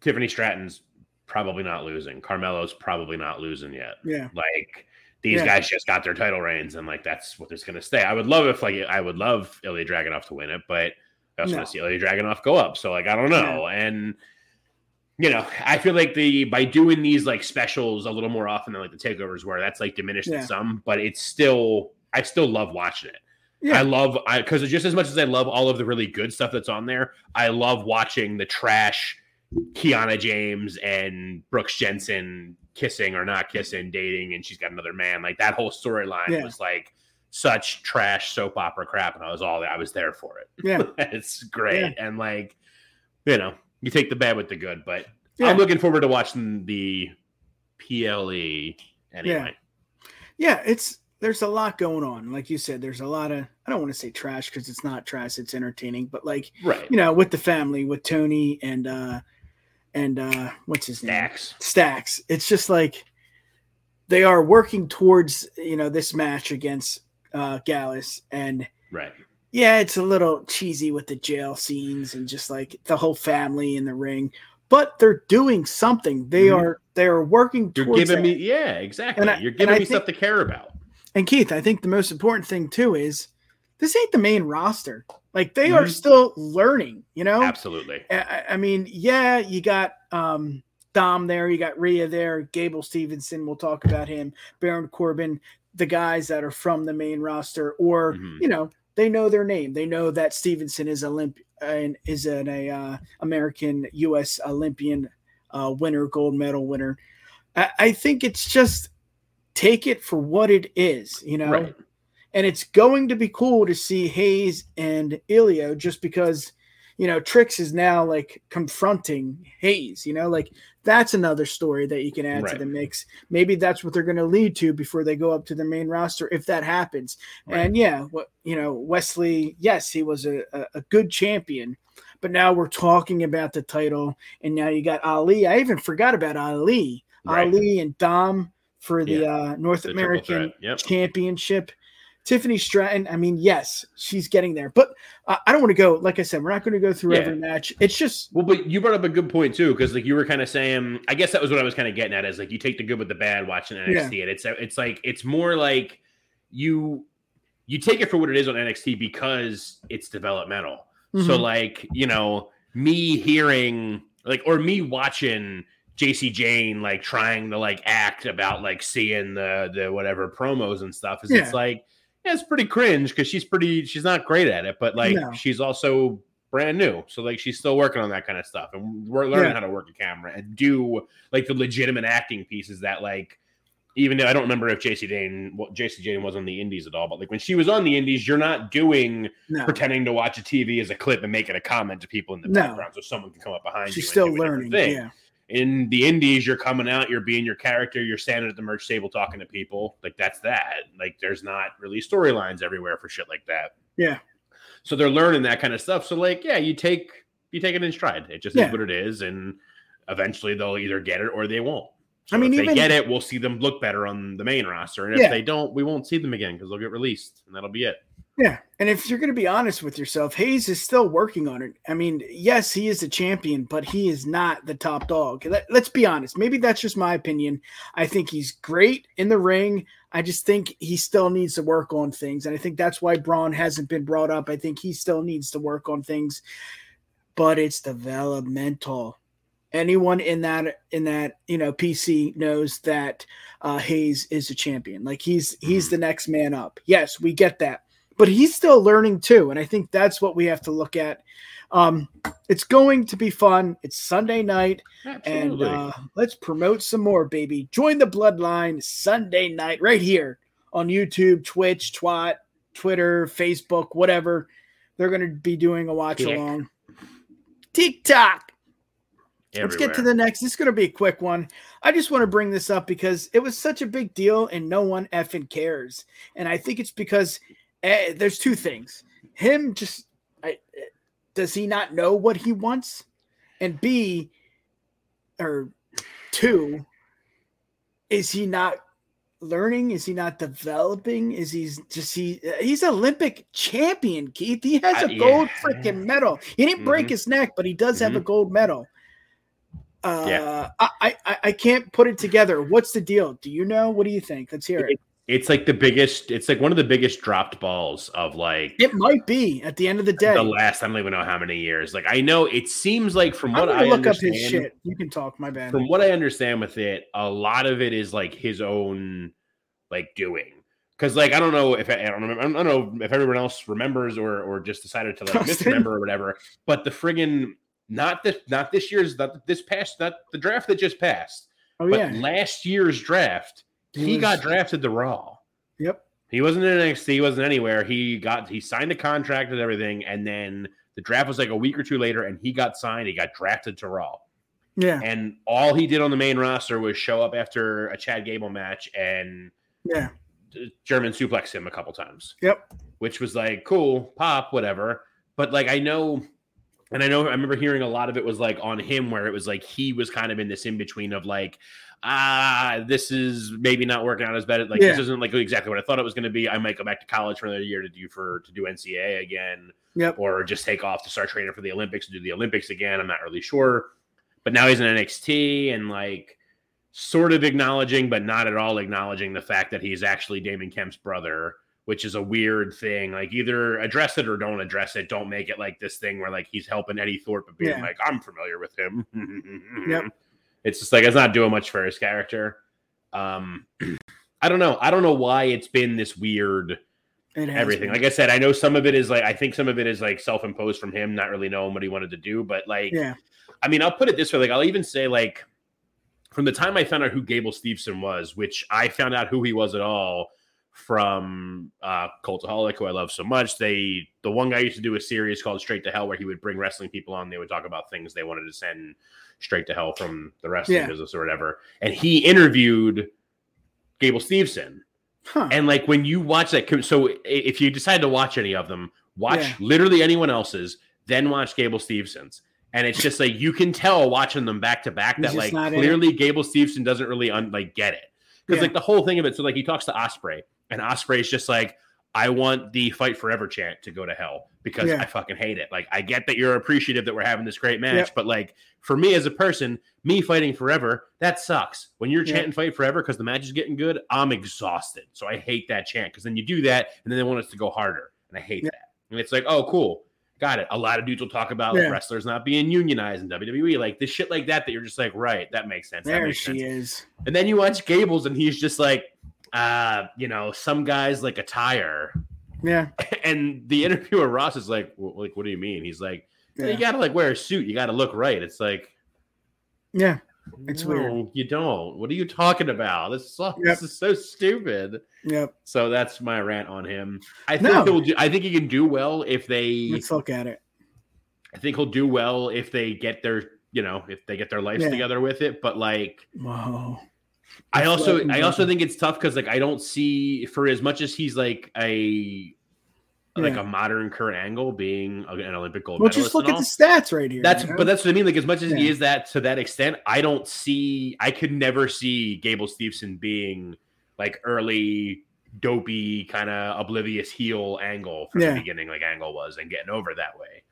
[SPEAKER 2] Tiffany Stratton's probably not losing. Carmelo's probably not losing yet.
[SPEAKER 5] Yeah.
[SPEAKER 2] Like these
[SPEAKER 5] Yeah.
[SPEAKER 2] guys just got their title reigns and like that's what it's gonna stay. I would love if like I would love Ilja Dragunov to win it, but I also
[SPEAKER 5] No.
[SPEAKER 2] want to see Ilja Dragunov go up. So like I don't know. And you know, I feel like the by doing these like specials a little more often than like the takeovers were, that's like diminished
[SPEAKER 5] Yeah.
[SPEAKER 2] some, but it's still I still love watching it.
[SPEAKER 5] Yeah.
[SPEAKER 2] I love I because just as much as I love all of the really good stuff that's on there, I love watching the trash Kiana James and Brooks Jensen kissing or not kissing, dating, and she's got another man. Like that whole storyline
[SPEAKER 5] Yeah.
[SPEAKER 2] was like such trash soap opera crap, and I was all I was there for it.
[SPEAKER 5] Yeah.
[SPEAKER 2] it's great,
[SPEAKER 5] Yeah.
[SPEAKER 2] and like you know, you take the bad with the good, but
[SPEAKER 5] Yeah.
[SPEAKER 2] I'm looking forward to watching the PLE anyway.
[SPEAKER 5] yeah, it's there's a lot going on. Like you said, there's a lot of I don't want to say trash because it's not trash, it's entertaining, but like
[SPEAKER 2] Right.
[SPEAKER 5] you know, with the family, with Tony and uh and uh what's his name?
[SPEAKER 2] Stacks.
[SPEAKER 5] Stacks. It's just like they are working towards, you know, this match against uh Gallus and
[SPEAKER 2] Right.
[SPEAKER 5] yeah, it's a little cheesy with the jail scenes and just like the whole family in the ring, but they're doing something. They
[SPEAKER 2] Mhm.
[SPEAKER 5] are they are working
[SPEAKER 2] You're
[SPEAKER 5] towards
[SPEAKER 2] giving
[SPEAKER 5] that.
[SPEAKER 2] me yeah, exactly.
[SPEAKER 5] I-
[SPEAKER 2] You're giving me
[SPEAKER 5] think-
[SPEAKER 2] stuff to care about.
[SPEAKER 5] And Keith, I think the most important thing too is this ain't the main roster. Like they are
[SPEAKER 2] Mhm.
[SPEAKER 5] still learning, you know?
[SPEAKER 2] Absolutely.
[SPEAKER 5] I, I- mean, yeah, you got um Dom there, you got Rhea there, Gable Stevenson, we'll talk about him, Baron Corbin, the guys that are from the main roster, or
[SPEAKER 2] Mhm.
[SPEAKER 5] you know, they know their name. They know that Stevenson is Olymp and is an a uh, American US Olympian uh, winner, gold medal winner. I, I think it's just take it for what it is, you know.
[SPEAKER 2] Right.
[SPEAKER 5] And it's going to be cool to see Hayes and Ilja just because, you know, Trix is now like confronting Hayes, you know, like that's another story that you can add to the mix. Maybe that's what they're going to lead to before they go up to the main roster if that happens.
[SPEAKER 2] Right.
[SPEAKER 5] And yeah, what you know, Wesley, yes, he was a, a, good champion, but now we're talking about the title, and now you got Ali. I even forgot about Ali,
[SPEAKER 2] Right.
[SPEAKER 5] Ali and Dom for the
[SPEAKER 2] Yeah.
[SPEAKER 5] uh, North
[SPEAKER 2] The
[SPEAKER 5] American
[SPEAKER 2] yep.
[SPEAKER 5] Championship. Tiffany Stratton, I mean, yes, she's getting there, but uh, I don't want to go. Like I said, we're not going to go through
[SPEAKER 2] Yeah.
[SPEAKER 5] every match. It's just
[SPEAKER 2] Well, but you brought up a good point too, because like you were kind of saying, I guess that was what I was kind of getting at is like you take the good with the bad watching NXT, and it's it's like it's more like you you take it for what it is on NXT because it's developmental. So
[SPEAKER 5] Mhm.
[SPEAKER 2] like you know me hearing like or me watching Jacy Jayne like trying to like act about like seeing the the whatever promos and stuff is
[SPEAKER 5] Yeah.
[SPEAKER 2] it's like yeah, it's pretty cringe because she's pretty she's not great at it, but like
[SPEAKER 5] No.
[SPEAKER 2] she's also brand new. So like she's still working on that kind of stuff. And we're learning
[SPEAKER 5] Yeah.
[SPEAKER 2] how to work a camera and do like the legitimate acting pieces that like even though I don't remember if Jacy Jayne well, Jacy Jayne was on the indies at all, but like when she was on the indies, you're not doing
[SPEAKER 5] no,
[SPEAKER 2] pretending to watch a TV as a clip and making a comment to people in the
[SPEAKER 5] No.
[SPEAKER 2] background so someone can come up behind you.
[SPEAKER 5] she's still
[SPEAKER 2] do a different
[SPEAKER 5] learning. Yeah,
[SPEAKER 2] In the indies, you're coming out, you're being your character, you're standing at the merch table talking to people. Like that's that. Like there's not really storylines everywhere for shit like that.
[SPEAKER 5] yeah,
[SPEAKER 2] So they're learning that kind of stuff. So like, yeah, you take you take it in stride. It just
[SPEAKER 5] Yeah.
[SPEAKER 2] is what it is, and eventually they'll either get it or they won't. So
[SPEAKER 5] I mean,
[SPEAKER 2] if
[SPEAKER 5] even-
[SPEAKER 2] they get it, we'll see them look better on the main roster, and if
[SPEAKER 5] Yeah.
[SPEAKER 2] they don't, we won't see them again because they'll get released, and that'll be it.
[SPEAKER 5] Yeah. And if you're going to be honest with yourself, Hayes is still working on it. I mean, yes, he is a champion, but he is not the top dog. Let, let's be honest. Maybe that's just my opinion. I think he's great in the ring. I just think he still needs to work on things, and I think that's why Bron hasn't been brought up. I think he still needs to work on things, but it's developmental. Anyone in that in that you know PC knows that uh, Hayes is a champion. Like he's he's the next man up. Yes, we get that, but he's still learning too, and I think that's what we have to look at. Um, it's going to be fun. It's Sunday night, and uh, let's promote some more, baby. Join the Bloodline Sunday night right here on YouTube, Twitch, Twat, Twitter, Facebook, whatever. They're going to be doing a watch along. TikTok. Let's get to the next. This is going to be a quick one. I just want to bring this up because it was such a big deal and no one effing cares. And I think it's because there's two things. Him just, I, eh, does he not know what he wants? And B, or two, is he not learning? Is he not developing? Is he just he? He's Olympic champion, Keith. He has
[SPEAKER 2] Uh,
[SPEAKER 5] a gold
[SPEAKER 2] yeah.
[SPEAKER 5] freaking medal. He didn't break
[SPEAKER 2] Mhm.
[SPEAKER 5] his neck, but he does have a
[SPEAKER 2] Mhm.
[SPEAKER 5] gold medal. Uh,
[SPEAKER 2] Yeah.
[SPEAKER 5] I, I I can't put it together. What's the deal? Do you know? What do you think? Let's hear it.
[SPEAKER 2] It's like the biggest. It's like one of the biggest dropped balls of like
[SPEAKER 5] It might be at the end of the day.
[SPEAKER 2] the last. I don't even know how many years. Like I know it seems like from what I
[SPEAKER 5] look up
[SPEAKER 2] understand,
[SPEAKER 5] his shit. You can talk. My bad.
[SPEAKER 2] from what I understand with it, a lot of it is like his own like doing. Because like I don't know if I don't remember, I don't know if everyone else remembers or or just decided to like misremember or whatever. But the friggin' not this not this year's not this past not the draft that just passed,
[SPEAKER 5] oh
[SPEAKER 2] but
[SPEAKER 5] yeah.
[SPEAKER 2] last year's draft
[SPEAKER 5] He
[SPEAKER 2] he,
[SPEAKER 5] was-
[SPEAKER 2] got drafted to Raw.
[SPEAKER 5] Yep.
[SPEAKER 2] He wasn't in NXT, he wasn't anywhere. He got he signed a contract and everything, and then the draft was like a week or two later, and he got signed. He got drafted to Raw.
[SPEAKER 5] Yeah.
[SPEAKER 2] And all he did on the main roster was show up after a Chad Gable match and
[SPEAKER 5] Yeah.
[SPEAKER 2] German suplex him a couple times.
[SPEAKER 5] Yep.
[SPEAKER 2] Which was like cool, pop, whatever. But like I know, and I know I remember hearing a lot of it was like on him where it was like he was kind of in this in between of like, ah, this is maybe not working out as bad. Like
[SPEAKER 5] Yeah.
[SPEAKER 2] this isn't like exactly what I thought it was going to be. I might go back to college for another year to do for to do NCAA again
[SPEAKER 5] Yep.
[SPEAKER 2] or just take off to start training for the Olympics and do the Olympics again. I'm not really sure. But now he's in NXT and like sort of acknowledging, but not at all acknowledging the fact that he's actually Damon Kemp's brother, which is a weird thing. Like either address it or don't address it. Don't make it like this thing where like he's helping Eddie Thorpe but being
[SPEAKER 5] Yeah.
[SPEAKER 2] like, I'm familiar with him.
[SPEAKER 5] Yep.
[SPEAKER 2] It's just like it's not doing much for his character. Um I don't know. I don't know why it's been this weird everything.
[SPEAKER 5] been.
[SPEAKER 2] Like I said, I know some of it is like I think some of it is like self-imposed from him, not really knowing what he wanted to do. But like,
[SPEAKER 5] yeah.
[SPEAKER 2] I mean, I'll put it this way: like I'll even say like from the time I found out who Gable Steveson was, which I found out who he was at all from uh Cultaholic, who I love so much. They the one guy used to do a series called Straight to Hell where he would bring wrestling people on. They would talk about things they wanted to send straight to hell from the wrestling
[SPEAKER 5] Yeah.
[SPEAKER 2] business or whatever. And he interviewed Gable Steveson.
[SPEAKER 5] Huh.
[SPEAKER 2] And like when you watch that, so if you decide to watch any of them, watch
[SPEAKER 5] Yeah.
[SPEAKER 2] literally anyone else's, then watch Gable Stevenson's. And it's just like you can tell watching them back to back that like
[SPEAKER 5] not in it.
[SPEAKER 2] clearly Gable Stevenson doesn't really un- like get it because
[SPEAKER 5] Yeah.
[SPEAKER 2] like the whole thing of it. So like he talks to Ospreay, and Ospreay is just like, "I want the fight forever chant to go to hell because
[SPEAKER 5] Yeah.
[SPEAKER 2] I fucking hate it." Like I get that you're appreciative that we're having this great match,
[SPEAKER 5] Yep.
[SPEAKER 2] but like for me as a person, me fighting forever that sucks. When you're chanting fight forever because the match is getting good, I'm exhausted. So I hate that chant because then you do that and then they want us to go harder, and I hate
[SPEAKER 5] Yeah.
[SPEAKER 2] that. And it's like, oh, cool. Got it. A lot of dudes will talk about
[SPEAKER 5] Yeah.
[SPEAKER 2] wrestlers not being unionized in WWE, like this shit like that. That you're just like, right, that makes sense. that
[SPEAKER 5] there
[SPEAKER 2] makes
[SPEAKER 5] she
[SPEAKER 2] sense.
[SPEAKER 5] is.
[SPEAKER 2] And then you watch Gables, and he's just like, uh, you know, some guys like a tire.
[SPEAKER 5] Yeah.
[SPEAKER 2] And the interviewer Ross is like, like, what do you mean? He's like,
[SPEAKER 5] Yeah.
[SPEAKER 2] you got to like wear a suit. You got to look right. It's like,
[SPEAKER 5] Yeah. It's
[SPEAKER 2] no,
[SPEAKER 5] weird.
[SPEAKER 2] You don't. What are you talking about? This sucks.
[SPEAKER 5] Yep.
[SPEAKER 2] This is so stupid.
[SPEAKER 5] Yep.
[SPEAKER 2] So that's my rant on him. I think
[SPEAKER 5] No.
[SPEAKER 2] he'll. Do, I think he can do well if they.
[SPEAKER 5] Let's look at it.
[SPEAKER 2] I think he'll do well if they get their. You know, if they get their lives
[SPEAKER 5] Yeah.
[SPEAKER 2] together with it. But like,
[SPEAKER 5] Whoa.
[SPEAKER 2] I also I also think it's tough because like I don't see for as much as he's like a like
[SPEAKER 5] Yeah.
[SPEAKER 2] a modern Kurt Angle being an Olympic gold
[SPEAKER 5] Well,
[SPEAKER 2] medalist.
[SPEAKER 5] just look at the stats right here.
[SPEAKER 2] That's but that's what I mean. Like as much as he is that to that extent, I don't see I could never see Gable Steveson being like early dopey kind of oblivious heel angle from
[SPEAKER 5] Yeah.
[SPEAKER 2] the beginning like angle was and getting over that way.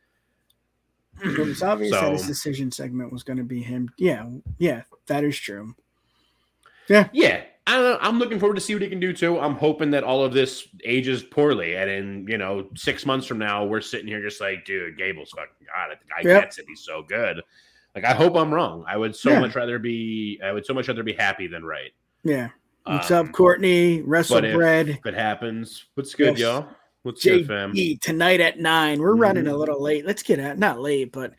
[SPEAKER 5] it was obvious that his decision segment was going to be him. Yeah. Yeah. That is true.
[SPEAKER 2] Yeah, Yeah. I don't know. I'm looking forward to see what he can do too. I'm hoping that all of this ages poorly, and in you know six months from now, we're sitting here just like, dude, Gable's fucking god. The guy
[SPEAKER 5] Yep.
[SPEAKER 2] gets it. He's so good. Like, I hope I'm wrong. I would so
[SPEAKER 5] Yeah.
[SPEAKER 2] much rather be. I would so much rather be happy than right.
[SPEAKER 5] Yeah. What's
[SPEAKER 2] Um,
[SPEAKER 5] up, Courtney? Wrestle bread.
[SPEAKER 2] If it happens, what's good,
[SPEAKER 5] Yes.
[SPEAKER 2] y'all? What's good, fam?
[SPEAKER 5] Tonight at nine. We're running a
[SPEAKER 2] Mhm.
[SPEAKER 5] little late. Let's get out. Not late, but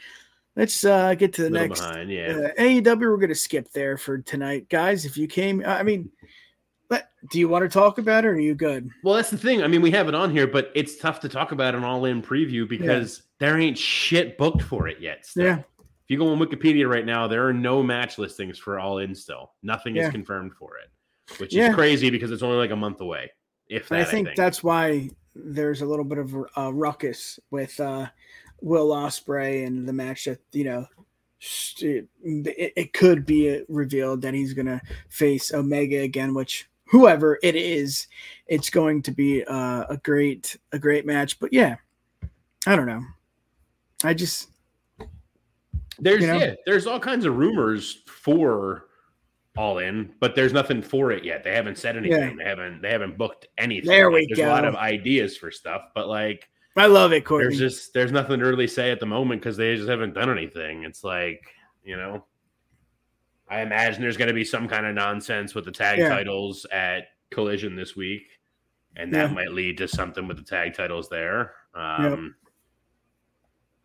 [SPEAKER 5] let's uh get to the next
[SPEAKER 2] behind, yeah.
[SPEAKER 5] uh, AEW. We're gonna skip there for tonight, guys. If you came, I mean, let, do you want to talk about it? or Are you good?
[SPEAKER 2] Well, that's the thing. I mean, we have it on here, but it's tough to talk about an all-in preview because there ain't shit booked for it yet. Still.
[SPEAKER 5] Yeah.
[SPEAKER 2] If you go on Wikipedia right now, there are no match listings for all in still. Nothing
[SPEAKER 5] Yeah.
[SPEAKER 2] is confirmed for it, which
[SPEAKER 5] Yeah.
[SPEAKER 2] is crazy because it's only like a month away. If that,
[SPEAKER 5] I think that's why there's a little bit of a ruckus with uh, Will Ospreay and the match that you know it, it could be revealed that he's gonna face Omega again, which whoever it is, it's going to be uh, a great a great match. But yeah, I don't know. I just
[SPEAKER 2] there's
[SPEAKER 5] you know?
[SPEAKER 2] yeah, there's all kinds of rumors for all in, but there's nothing for it yet. They haven't said anything.
[SPEAKER 5] Yeah.
[SPEAKER 2] They haven't they haven't booked anything.
[SPEAKER 5] There we
[SPEAKER 2] Like, there's a lot of ideas for stuff, but like
[SPEAKER 5] I love it, Courtney.
[SPEAKER 2] there's just there's nothing to really say at the moment because they just haven't done anything. It's like, you know, I imagine there's gonna be some kind of nonsense with the tag
[SPEAKER 5] Yeah.
[SPEAKER 2] titles at collision this week. And that
[SPEAKER 5] Yeah.
[SPEAKER 2] might lead to something with the tag titles there. Um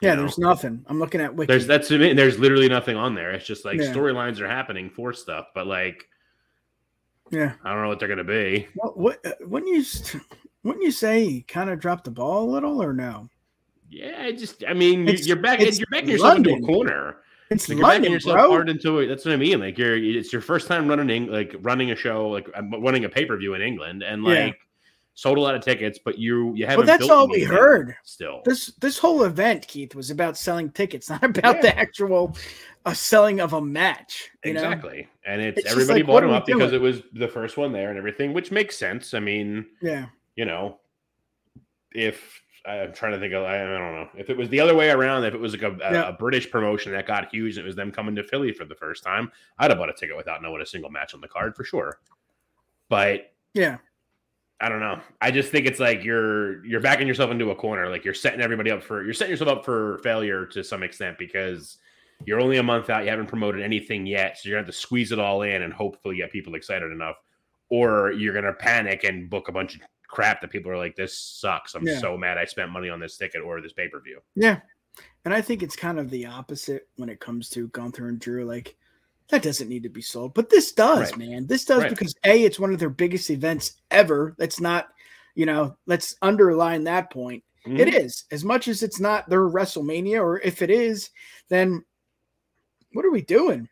[SPEAKER 2] you
[SPEAKER 5] yeah,
[SPEAKER 2] know.
[SPEAKER 5] there's nothing. I'm looking at Wiki.
[SPEAKER 2] There's that's there's literally nothing on there. It's just like
[SPEAKER 5] Yeah.
[SPEAKER 2] storylines are happening for stuff, but like
[SPEAKER 5] yeah.
[SPEAKER 2] I don't know what they're gonna be.
[SPEAKER 5] What, what uh, wouldn't you s- wouldn't you say he kind of dropped the ball a little or no?
[SPEAKER 2] Yeah, I just I mean
[SPEAKER 5] It's-
[SPEAKER 2] you're back you're backing yourself into
[SPEAKER 5] London.
[SPEAKER 2] a corner.
[SPEAKER 5] It's
[SPEAKER 2] Like you're backing
[SPEAKER 5] London,
[SPEAKER 2] yourself
[SPEAKER 5] bro.
[SPEAKER 2] hard into it. That's what I mean. Like you're it's your first time running like running a show like um, running a pay per view in England and
[SPEAKER 5] Yeah.
[SPEAKER 2] like sold a lot of tickets, but you you haven't.
[SPEAKER 5] But that's all we heard.
[SPEAKER 2] Still,
[SPEAKER 5] This this whole event, Keith, was about selling tickets, not about
[SPEAKER 2] Yeah.
[SPEAKER 5] the actual uh, selling of a match. You know?
[SPEAKER 2] exactly. And it's,
[SPEAKER 5] It's
[SPEAKER 2] everybody
[SPEAKER 5] like,
[SPEAKER 2] bought them up because it was the first one there and everything, which makes sense. I mean,
[SPEAKER 5] Yeah.
[SPEAKER 2] You know, if I'm trying to think of, I don't know, if it was the other way around, if it was like a, a,
[SPEAKER 5] Yeah.
[SPEAKER 2] a British promotion that got huge, and it was them coming to Philly for the first time, I'd have bought a ticket without knowing a single match on the card for sure. But
[SPEAKER 5] Yeah.
[SPEAKER 2] I don't know. I just think it's like you're you're backing yourself into a corner. Like you're setting everybody up for you're setting yourself up for failure to some extent because you're only a month out. You haven't promoted anything yet, so you're gonna have to squeeze it all in and hopefully get people excited enough, or you're gonna panic and book a bunch of crap that people are like, "This sucks. I'm
[SPEAKER 5] Yeah.
[SPEAKER 2] so mad. I spent money on this ticket or this pay per view."
[SPEAKER 5] Yeah. And I think it's kind of the opposite when it comes to Gunther and Drew. Like, that doesn't need to be sold. But this does,
[SPEAKER 2] Right.
[SPEAKER 5] man. This does
[SPEAKER 2] Right.
[SPEAKER 5] because A, it's one of their biggest events ever. That's not, you know, let's underline that point.
[SPEAKER 2] Mm-hmm.
[SPEAKER 5] It is. As much as it's not their WrestleMania, or if it is, then what are we doing?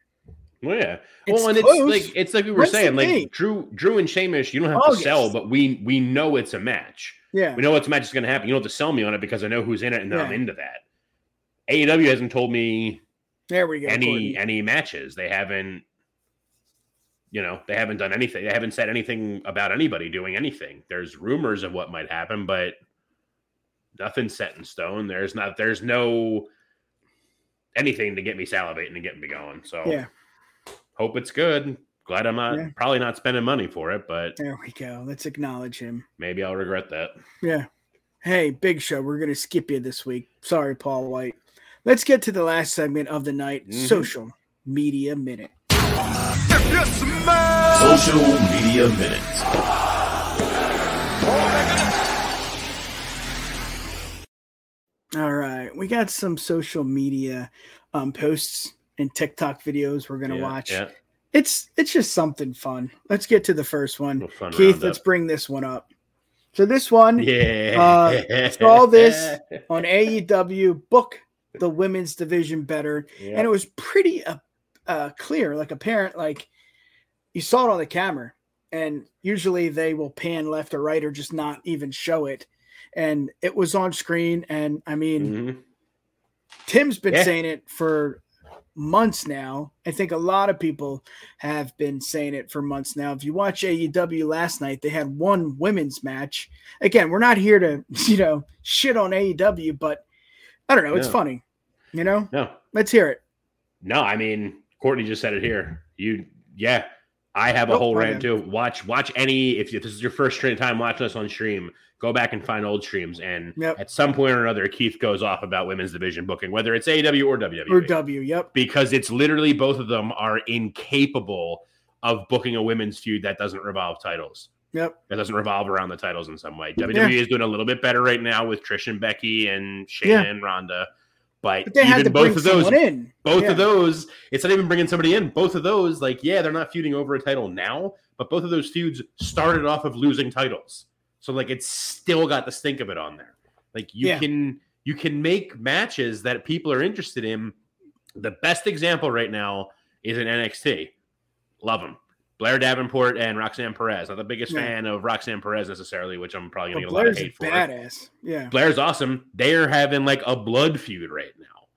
[SPEAKER 2] Well, yeah.
[SPEAKER 5] It's
[SPEAKER 2] well, and
[SPEAKER 5] close.
[SPEAKER 2] it's like it's like we were saying, like? Drew, Drew and Sheamus, you don't have to sell, but we we know it's a match.
[SPEAKER 5] Yeah.
[SPEAKER 2] We know what's match is going to happen. You don't have to sell me on it because I know who's in it and I'm into that. AEW hasn't told me
[SPEAKER 5] There we go.
[SPEAKER 2] any
[SPEAKER 5] Courtney.
[SPEAKER 2] any matches. They haven't, you know, they haven't done anything. They haven't said anything about anybody doing anything. There's rumors of what might happen, but nothing's set in stone. There's not. There's no anything to get me salivating and get me going. So
[SPEAKER 5] Yeah.
[SPEAKER 2] Hope it's good. Glad I'm not
[SPEAKER 5] Yeah.
[SPEAKER 2] probably not spending money for it, but
[SPEAKER 5] There we go. Let's acknowledge him.
[SPEAKER 2] maybe I'll regret that.
[SPEAKER 5] Yeah. Hey, Big Show, we're going to skip you this week. Sorry, Paul White. Let's get to the last segment of the night
[SPEAKER 2] Mhm.
[SPEAKER 5] social media minute.
[SPEAKER 3] Social Media Minute.
[SPEAKER 5] All right. We got some social media um, posts and TikTok videos we're going to
[SPEAKER 2] Yeah,
[SPEAKER 5] watch.
[SPEAKER 2] Yeah.
[SPEAKER 5] It's it's just something fun. Let's get to the first one.
[SPEAKER 2] fun
[SPEAKER 5] Keith, let's bring this one up. So this one
[SPEAKER 2] Yeah.
[SPEAKER 5] Uh, saw this on AEW book the women's division better.
[SPEAKER 2] Yeah.
[SPEAKER 5] and it was pretty uh, uh, clear, like apparent, like you saw it on the camera. And usually they will pan left or right or just not even show it. And it was on screen. And I mean,
[SPEAKER 2] Mhm.
[SPEAKER 5] Tim's been
[SPEAKER 2] Yeah.
[SPEAKER 5] saying it for months now. I think a lot of people have been saying it for months now. If you watch AEW last night, they had one women's match. Again, we're not here to, you know, shit on AEW, but I don't know. It's
[SPEAKER 2] No.
[SPEAKER 5] funny. You know,
[SPEAKER 2] No,
[SPEAKER 5] let's hear it.
[SPEAKER 2] no. I mean, Courtney just said it here. You, yeah. I have a
[SPEAKER 5] Oh,
[SPEAKER 2] whole rant too. Watch, watch any. If this is your first time watching us on stream, go back and find old streams. And
[SPEAKER 5] Yep.
[SPEAKER 2] at some point or another, Keith goes off about women's division booking, whether it's AEW or WWE.
[SPEAKER 5] Or W. Yep.
[SPEAKER 2] because it's literally both of them are incapable of booking a women's feud that doesn't revolve titles.
[SPEAKER 5] Yep.
[SPEAKER 2] That doesn't revolve around the titles in some way. WWE is doing a little bit better right now with Trish and Becky and Shayna
[SPEAKER 5] Yeah.
[SPEAKER 2] and Ronda. But,
[SPEAKER 5] But
[SPEAKER 2] even both of those,
[SPEAKER 5] in.
[SPEAKER 2] both
[SPEAKER 5] Yeah.
[SPEAKER 2] of those, it's not even bringing somebody in. Both of those, like, yeah, they're not feuding over a title now, but both of those feuds started off of losing titles. So like it's still got the stink of it on there. Like you
[SPEAKER 5] Yeah.
[SPEAKER 2] can you can make matches that people are interested in. The best example right now is in NXT. Love them. Blair Davenport and Roxanne Perez. Not the biggest
[SPEAKER 5] Yeah.
[SPEAKER 2] fan of Roxanne Perez necessarily, which I'm probably gonna
[SPEAKER 5] But
[SPEAKER 2] get a lot of
[SPEAKER 5] Blair's
[SPEAKER 2] hate for.
[SPEAKER 5] badass. Yeah.
[SPEAKER 2] Blair's awesome. They're having like a blood feud right now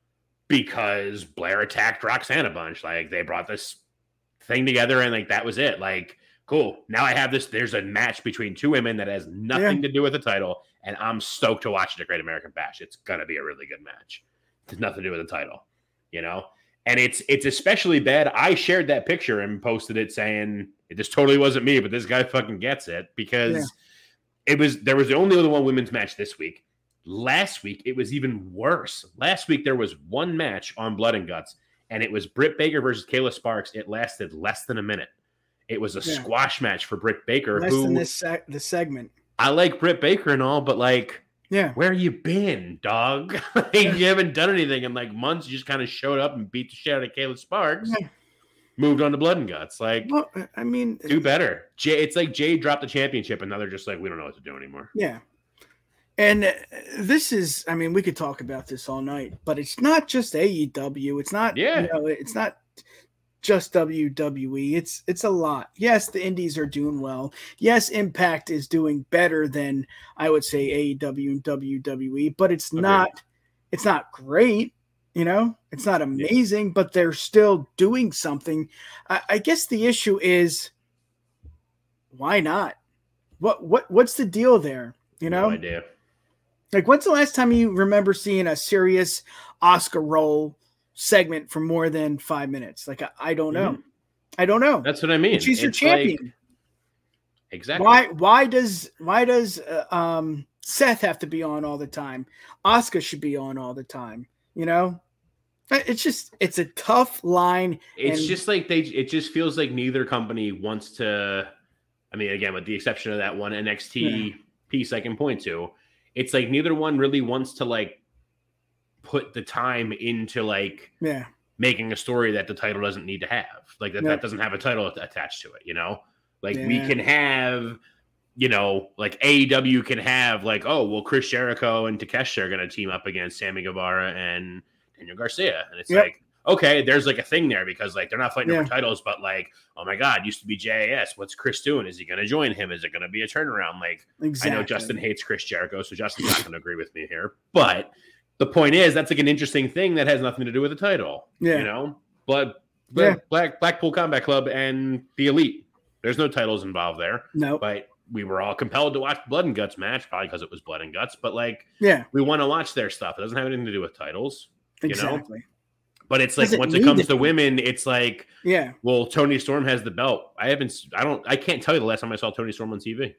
[SPEAKER 2] because Blair attacked Roxanne a bunch. Like they brought this thing together and like that was it. Like, cool. Now I have this. There's a match between two women that has nothing to do with the title, and I'm stoked to watch at Great American Bash. It's gonna be a really good match. It has nothing to do with the title, you know. and it's it's especially bad. I shared that picture and posted it saying this totally wasn't me, but this guy fucking gets it because yeah. it was there was the only other one women's match this week. Last week it was even worse. Last week there was one match on Blood and Guts, and it was Britt Baker versus Kayla Sparks. It lasted less than a minute. It was a yeah. squash match for Britt Baker.
[SPEAKER 5] Less
[SPEAKER 2] who,
[SPEAKER 5] than this the segment.
[SPEAKER 2] I like Britt Baker and all, but like
[SPEAKER 5] yeah.
[SPEAKER 2] Where you been, dog? like, you haven't done anything in like months. You just kind of showed up and beat the shit out of Kayla Sparks. Yeah. Moved on to blood and guts. Like,
[SPEAKER 5] well, I mean,
[SPEAKER 2] do better. Jay, it's like Jay dropped the championship, and now they're just like, we don't know what to do anymore.
[SPEAKER 5] Yeah. And uh, this is, I mean, we could talk about this all night, but it's not just AEW. It's not, yeah, you know, it's not just WWE. It's it's a lot. Yes, the indies are doing well. Yes, Impact is doing better than I would say AEW and WWE, but it's okay. not it's not great. You know, it's not amazing, yeah. but they're still doing something. I, I guess the issue is why not? What what what's the deal there? You know,
[SPEAKER 2] no idea.
[SPEAKER 5] Like, when's the last time you remember seeing a serious Asuka role segment for more than five minutes. Like I, I don't know. Mm-hmm. I don't know.
[SPEAKER 2] That's what I mean.
[SPEAKER 5] And she's your champion.
[SPEAKER 2] Like, exactly.
[SPEAKER 5] Why? Why does? Why does uh, um, Seth have to be on all the time? Asuka should be on all the time. You know, it's just it's a tough line.
[SPEAKER 2] It's and, just like they. It just feels like neither company wants to. I mean, again, with the exception of that one NXT yeah. piece I can point to, it's like neither one really wants to like put the time into like
[SPEAKER 5] yeah.
[SPEAKER 2] making a story that the title doesn't need to have. Like that, that doesn't have a title attached to it you know? Like yeah. we can have you know like AEW can have like oh well Chris Jericho and Takeshita are going to team up against Sammy Guevara and Daniel Garcia. And it's yep. like okay there's like a thing there because like they're not fighting yeah. for titles but like oh my god used to be JAS what's Chris doing? Is he going to join him? Is it going to be a turnaround? Like exactly. I know Justin hates Chris Jericho so Justin's not going to agree with me here but the point is that's like an interesting thing that has nothing to do with the title. Yeah. You know, but, but yeah. Black Blackpool Combat Club and the Elite. There's no titles involved there.
[SPEAKER 5] No.
[SPEAKER 2] But we were all compelled to watch Blood and Guts match, probably because it was Blood and Guts. But like,
[SPEAKER 5] yeah,
[SPEAKER 2] we want to watch their stuff. It doesn't have anything to do with titles.
[SPEAKER 5] Exactly.
[SPEAKER 2] You know? But it's like once it comes to women, it's like,
[SPEAKER 5] yeah.
[SPEAKER 2] Well, Toni Storm has the belt. I haven't. I don't. I can't tell you the last time I saw Toni Storm on TV.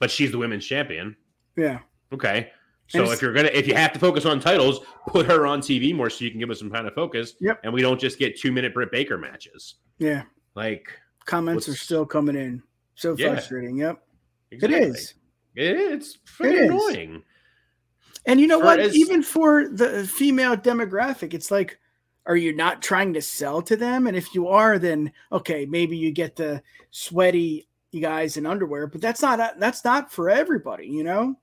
[SPEAKER 2] But she's the women's champion.
[SPEAKER 5] Yeah.
[SPEAKER 2] Okay. So if you're gonna if you have to focus on titles, put her on TV more so you can give us some kind of focus.
[SPEAKER 5] Yep.
[SPEAKER 2] And we don't just get two minute Britt Baker matches.
[SPEAKER 5] Yeah.
[SPEAKER 2] Like
[SPEAKER 5] comments are still coming in. So yeah. frustrating. Yep. Exactly. It is.
[SPEAKER 2] It is. It's annoying.
[SPEAKER 5] And you know for what? As... Even for the female demographic, it's like, are you not trying to sell to them? And if you are, then okay, maybe you get the sweaty guys in underwear, but that's not that's not for everybody, you know.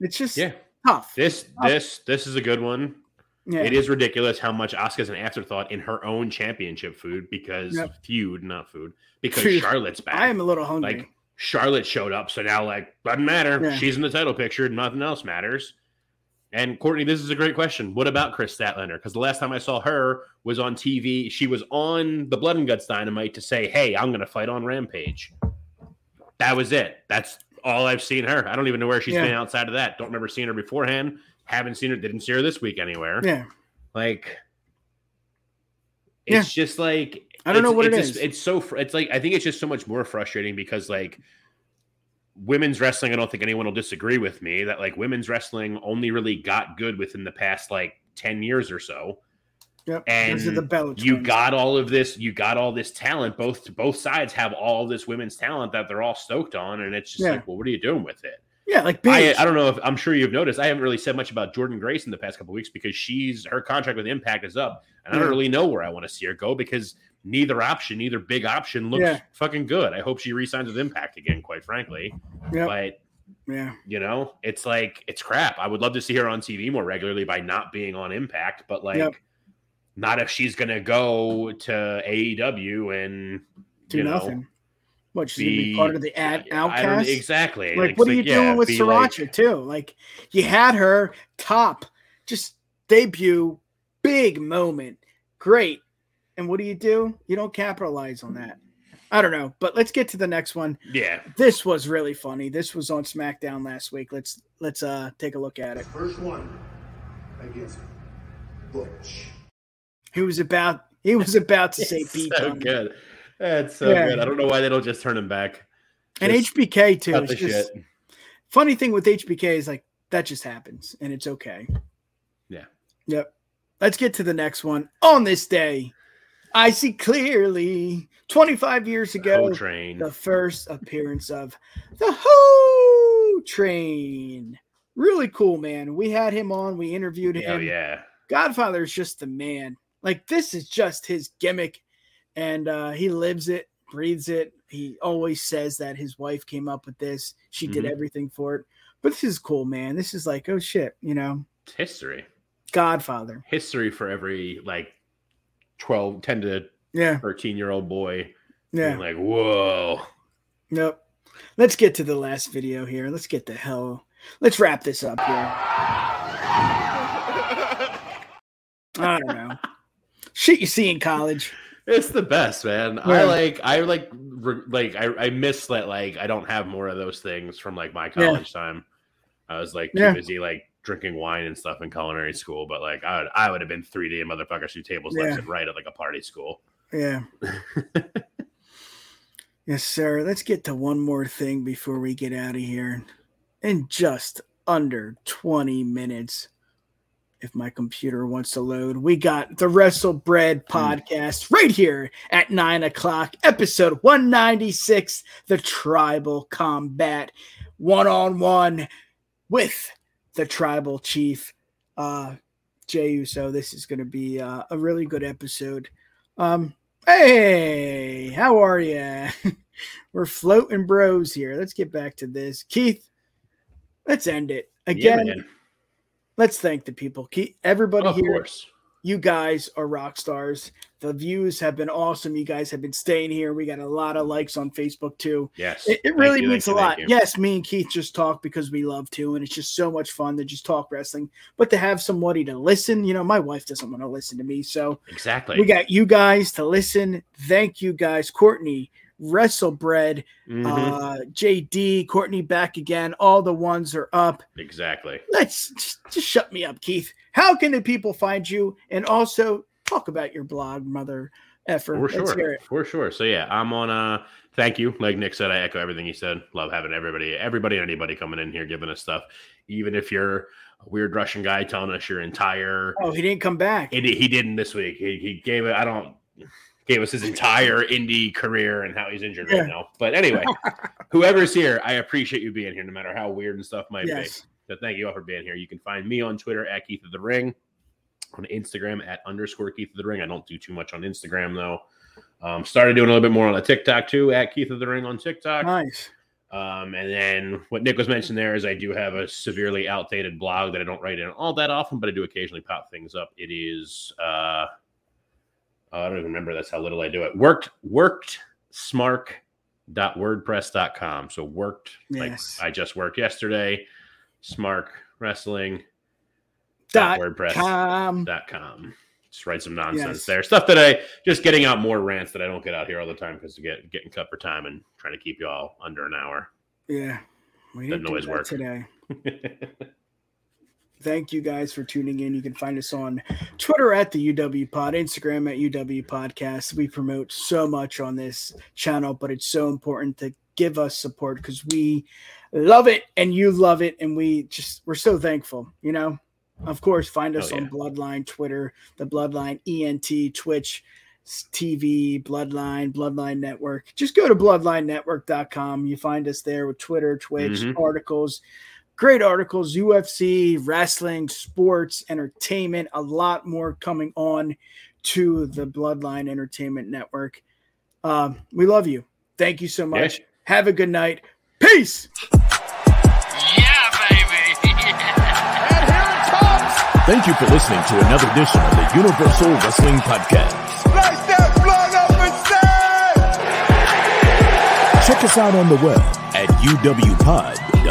[SPEAKER 5] It's just
[SPEAKER 2] yeah
[SPEAKER 5] tough.
[SPEAKER 2] This
[SPEAKER 5] tough.
[SPEAKER 2] this this is a good one. Yeah. It is ridiculous how much Asuka's an afterthought in her own championship food because yep. feud, not food, because food. Charlotte's back.
[SPEAKER 5] I am a little hungry.
[SPEAKER 2] Like Charlotte showed up, so now like doesn't matter. Yeah. She's in the title picture. Nothing else matters. And Courtney, this is a great question. What about Kris Statlander? Because the last time I saw her was on TV. She was on the Blood and Guts Dynamite to say, "Hey, I'm going to fight on Rampage." That was it. That's all I've seen her. I don't even know where she's yeah. been outside of that. Don't remember seeing her beforehand. Haven't seen her. Didn't see her this week anywhere.
[SPEAKER 5] Yeah.
[SPEAKER 2] Like, it's yeah. just like
[SPEAKER 5] I don't know what
[SPEAKER 2] it's
[SPEAKER 5] it
[SPEAKER 2] just,
[SPEAKER 5] is.
[SPEAKER 2] It's so. It's like I think it's just so much more frustrating because like women's wrestling. I don't think anyone will disagree with me that like women's wrestling only really got good within the past like ten years or so.
[SPEAKER 5] Yep.
[SPEAKER 2] And
[SPEAKER 5] the
[SPEAKER 2] you got all of this, you got all this talent. Both both sides have all this women's talent that they're all stoked on, and it's just yeah. like, well, what are you doing with it?
[SPEAKER 5] Yeah, like
[SPEAKER 2] I, I, don't know if I'm sure you've noticed. I haven't really said much about Jordynne Grace in the past couple weeks because she's her contract with Impact is up, and I don't really know where I want to see her go because neither option, neither big option looks yeah. fucking good. I hope she resigns with Impact again, quite frankly.
[SPEAKER 5] Yep.
[SPEAKER 2] But
[SPEAKER 5] yeah,
[SPEAKER 2] you know, it's like it's crap. I would love to see her on TV more regularly by not being on Impact, but like. Yep not if she's going to go to AEW and
[SPEAKER 5] do nothing. Know, what she's be, gonna be part of the ad outcast?
[SPEAKER 2] Exactly.
[SPEAKER 5] Like, like what are you doing yeah, with Saraya like, too? Like, you had her top, just debut, big moment, great, and what do you do? You don't capitalize on that. I don't know, but let's get to the next one.
[SPEAKER 2] Yeah,
[SPEAKER 5] this was really funny. This was on SmackDown last week. Let's let's uh take a look at it.
[SPEAKER 6] First one against
[SPEAKER 4] Butch.
[SPEAKER 5] He was about he was about to say beat
[SPEAKER 2] so
[SPEAKER 5] on him.
[SPEAKER 2] good. That's so
[SPEAKER 5] Yeah.
[SPEAKER 2] good. I don't know why they don't just turn him back.
[SPEAKER 5] And
[SPEAKER 2] Just
[SPEAKER 5] HBK too. It's
[SPEAKER 2] the
[SPEAKER 5] just
[SPEAKER 2] shit.
[SPEAKER 5] funny thing with HBK is like that just happens and it's okay.
[SPEAKER 2] Yeah.
[SPEAKER 5] Yep. Let's get to the next one. On this day, I see clearly 25 years ago
[SPEAKER 2] train.
[SPEAKER 5] the first appearance of the Ho Train. Really cool, man. We had him on. We interviewed
[SPEAKER 2] Oh
[SPEAKER 5] him.
[SPEAKER 2] yeah.
[SPEAKER 5] Godfather is just the man. Like this is just his gimmick, and uh, he lives it, breathes it. He always says that his wife came up with this. She did
[SPEAKER 2] Mhm.
[SPEAKER 5] everything for it. But this is cool, man. This is like, oh shit, you know,
[SPEAKER 2] It's history.
[SPEAKER 5] Godfather.
[SPEAKER 2] History for every like 12, 10 to
[SPEAKER 5] Yeah,
[SPEAKER 2] 13 year old boy.
[SPEAKER 5] yeah.
[SPEAKER 2] Like, whoa.
[SPEAKER 5] Nope. Let's get to the last video here. Let's get the hell. Let's wrap this up here. I don't know. Shit you see in college.
[SPEAKER 2] It's the best, man.
[SPEAKER 5] Yeah.
[SPEAKER 2] I like, I like, re- like, I, I miss that. Like, I don't have more of those things from like my
[SPEAKER 5] Yeah.
[SPEAKER 2] college time. I was like too
[SPEAKER 5] Yeah.
[SPEAKER 2] busy like drinking wine and stuff in culinary school. But like, I would, I would have been 3D motherfuckers through tables left and right at like a party school.
[SPEAKER 5] Yeah. yes, sir. Let's get to one more thing before we get out of here. In just under 20 minutes, if my computer wants to load, we got the Wrestle Bread podcast right here at nine o'clock, episode 196, the Tribal Combat one on one with the Tribal Chief, uh, Jey Uso. This is going to be uh, a really good episode. Um, hey, how are you? We're floating bros here. Let's get back to this. Keith, let's end it. Again,
[SPEAKER 2] man.
[SPEAKER 5] Let's thank the people. Keith, everybody
[SPEAKER 2] of
[SPEAKER 5] here,
[SPEAKER 2] course.
[SPEAKER 5] you guys are rock stars. The views have been awesome. You guys have been staying here. We got a lot of likes on Facebook too.
[SPEAKER 2] Yes.
[SPEAKER 5] It, it really
[SPEAKER 2] you,
[SPEAKER 5] means a
[SPEAKER 2] you,
[SPEAKER 5] lot. Yes, me and Keith just talk because we love to, and it's just so much fun to just talk wrestling. But to have somebody to listen, you know, my wife doesn't want to listen to me, so
[SPEAKER 2] Exactly.
[SPEAKER 5] we got you guys to listen. Thank you guys, Courtney, Wrestlebread,
[SPEAKER 2] Mhm.
[SPEAKER 5] uh, JD, Courtney back again. All the ones are up.
[SPEAKER 2] exactly.
[SPEAKER 5] Let's just, just shut me up, Keith. How can the people find you? And also talk about your blog, mother effort.
[SPEAKER 2] For sure. For sure. So yeah, I'm on uh thank you. Like Nick said, I echo everything he said. Love having everybody, everybody and anybody coming in here giving us stuff. Even if you're a weird Russian guy telling us your entire
[SPEAKER 5] Oh, he didn't come back.
[SPEAKER 2] he, he didn't this week. He, he gave it I don't gave us his entire indie career and how he's injured
[SPEAKER 5] Yeah.
[SPEAKER 2] right now. But anyway, whoever's here, I appreciate you being here no matter how weird and stuff might
[SPEAKER 5] yes.
[SPEAKER 2] be. So thank you all for being here. You can find me on Twitter at Keith of the Ring, on Instagram at underscore Keith of the Ring. I don't do too much on Instagram though. Um, started doing a little bit more on the TikTok too, at Keith of the Ring on TikTok.
[SPEAKER 5] Nice.
[SPEAKER 2] Um, and then what Nick was mentioned there is I do have a severely outdated blog that I don't write in all that often, but I do occasionally pop things up. It is uh, Oh, I don't even remember that's how little I do it. Worked worked smark.wordpress.com. So worked
[SPEAKER 5] Yes.
[SPEAKER 2] like I just worked yesterday. Smark wrestling
[SPEAKER 5] Dot wordpress.com.
[SPEAKER 2] dot com. Just write some nonsense
[SPEAKER 5] Yes.
[SPEAKER 2] there. Stuff that I just getting out more rants that I don't get out here all the time because to get getting cut for time and trying to keep you all under an hour.
[SPEAKER 5] Yeah. We didn't
[SPEAKER 2] always work.
[SPEAKER 5] today. Thank you guys for tuning in. You can find us on Twitter at the UW Pod, Instagram at UW Podcast. We promote so much on this channel, but it's so important to give us support because we love it and you love it. And we just, we're so thankful, you know? Of course, find us
[SPEAKER 2] Oh,
[SPEAKER 5] on. Bloodline, Twitter, the Bloodline ENT, Twitch, TV, Bloodline, Bloodline Network. Just go to bloodlinenetwork.com. You find us there with Twitter, Twitch,
[SPEAKER 2] Mhm.
[SPEAKER 5] articles, great articles, UFC, wrestling, sports, entertainment, a lot more coming on to the Bloodline Entertainment Network. Um, we love you. Thank you so much.
[SPEAKER 2] Yeah.
[SPEAKER 5] Have a good night. Peace. Yeah, baby. Yeah. And here it comes.
[SPEAKER 3] Thank you for listening to another edition of the Universal Wrestling Podcast.
[SPEAKER 4] Slice that blood up and say!
[SPEAKER 3] Check us out on the web at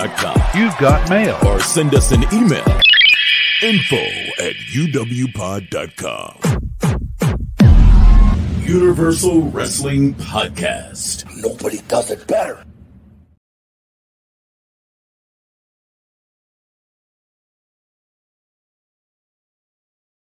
[SPEAKER 3] uwpod.com
[SPEAKER 6] You've got mail.
[SPEAKER 3] or send us an email info at uwpod.com. Universal Wrestling Podcast.
[SPEAKER 7] Nobody does it better.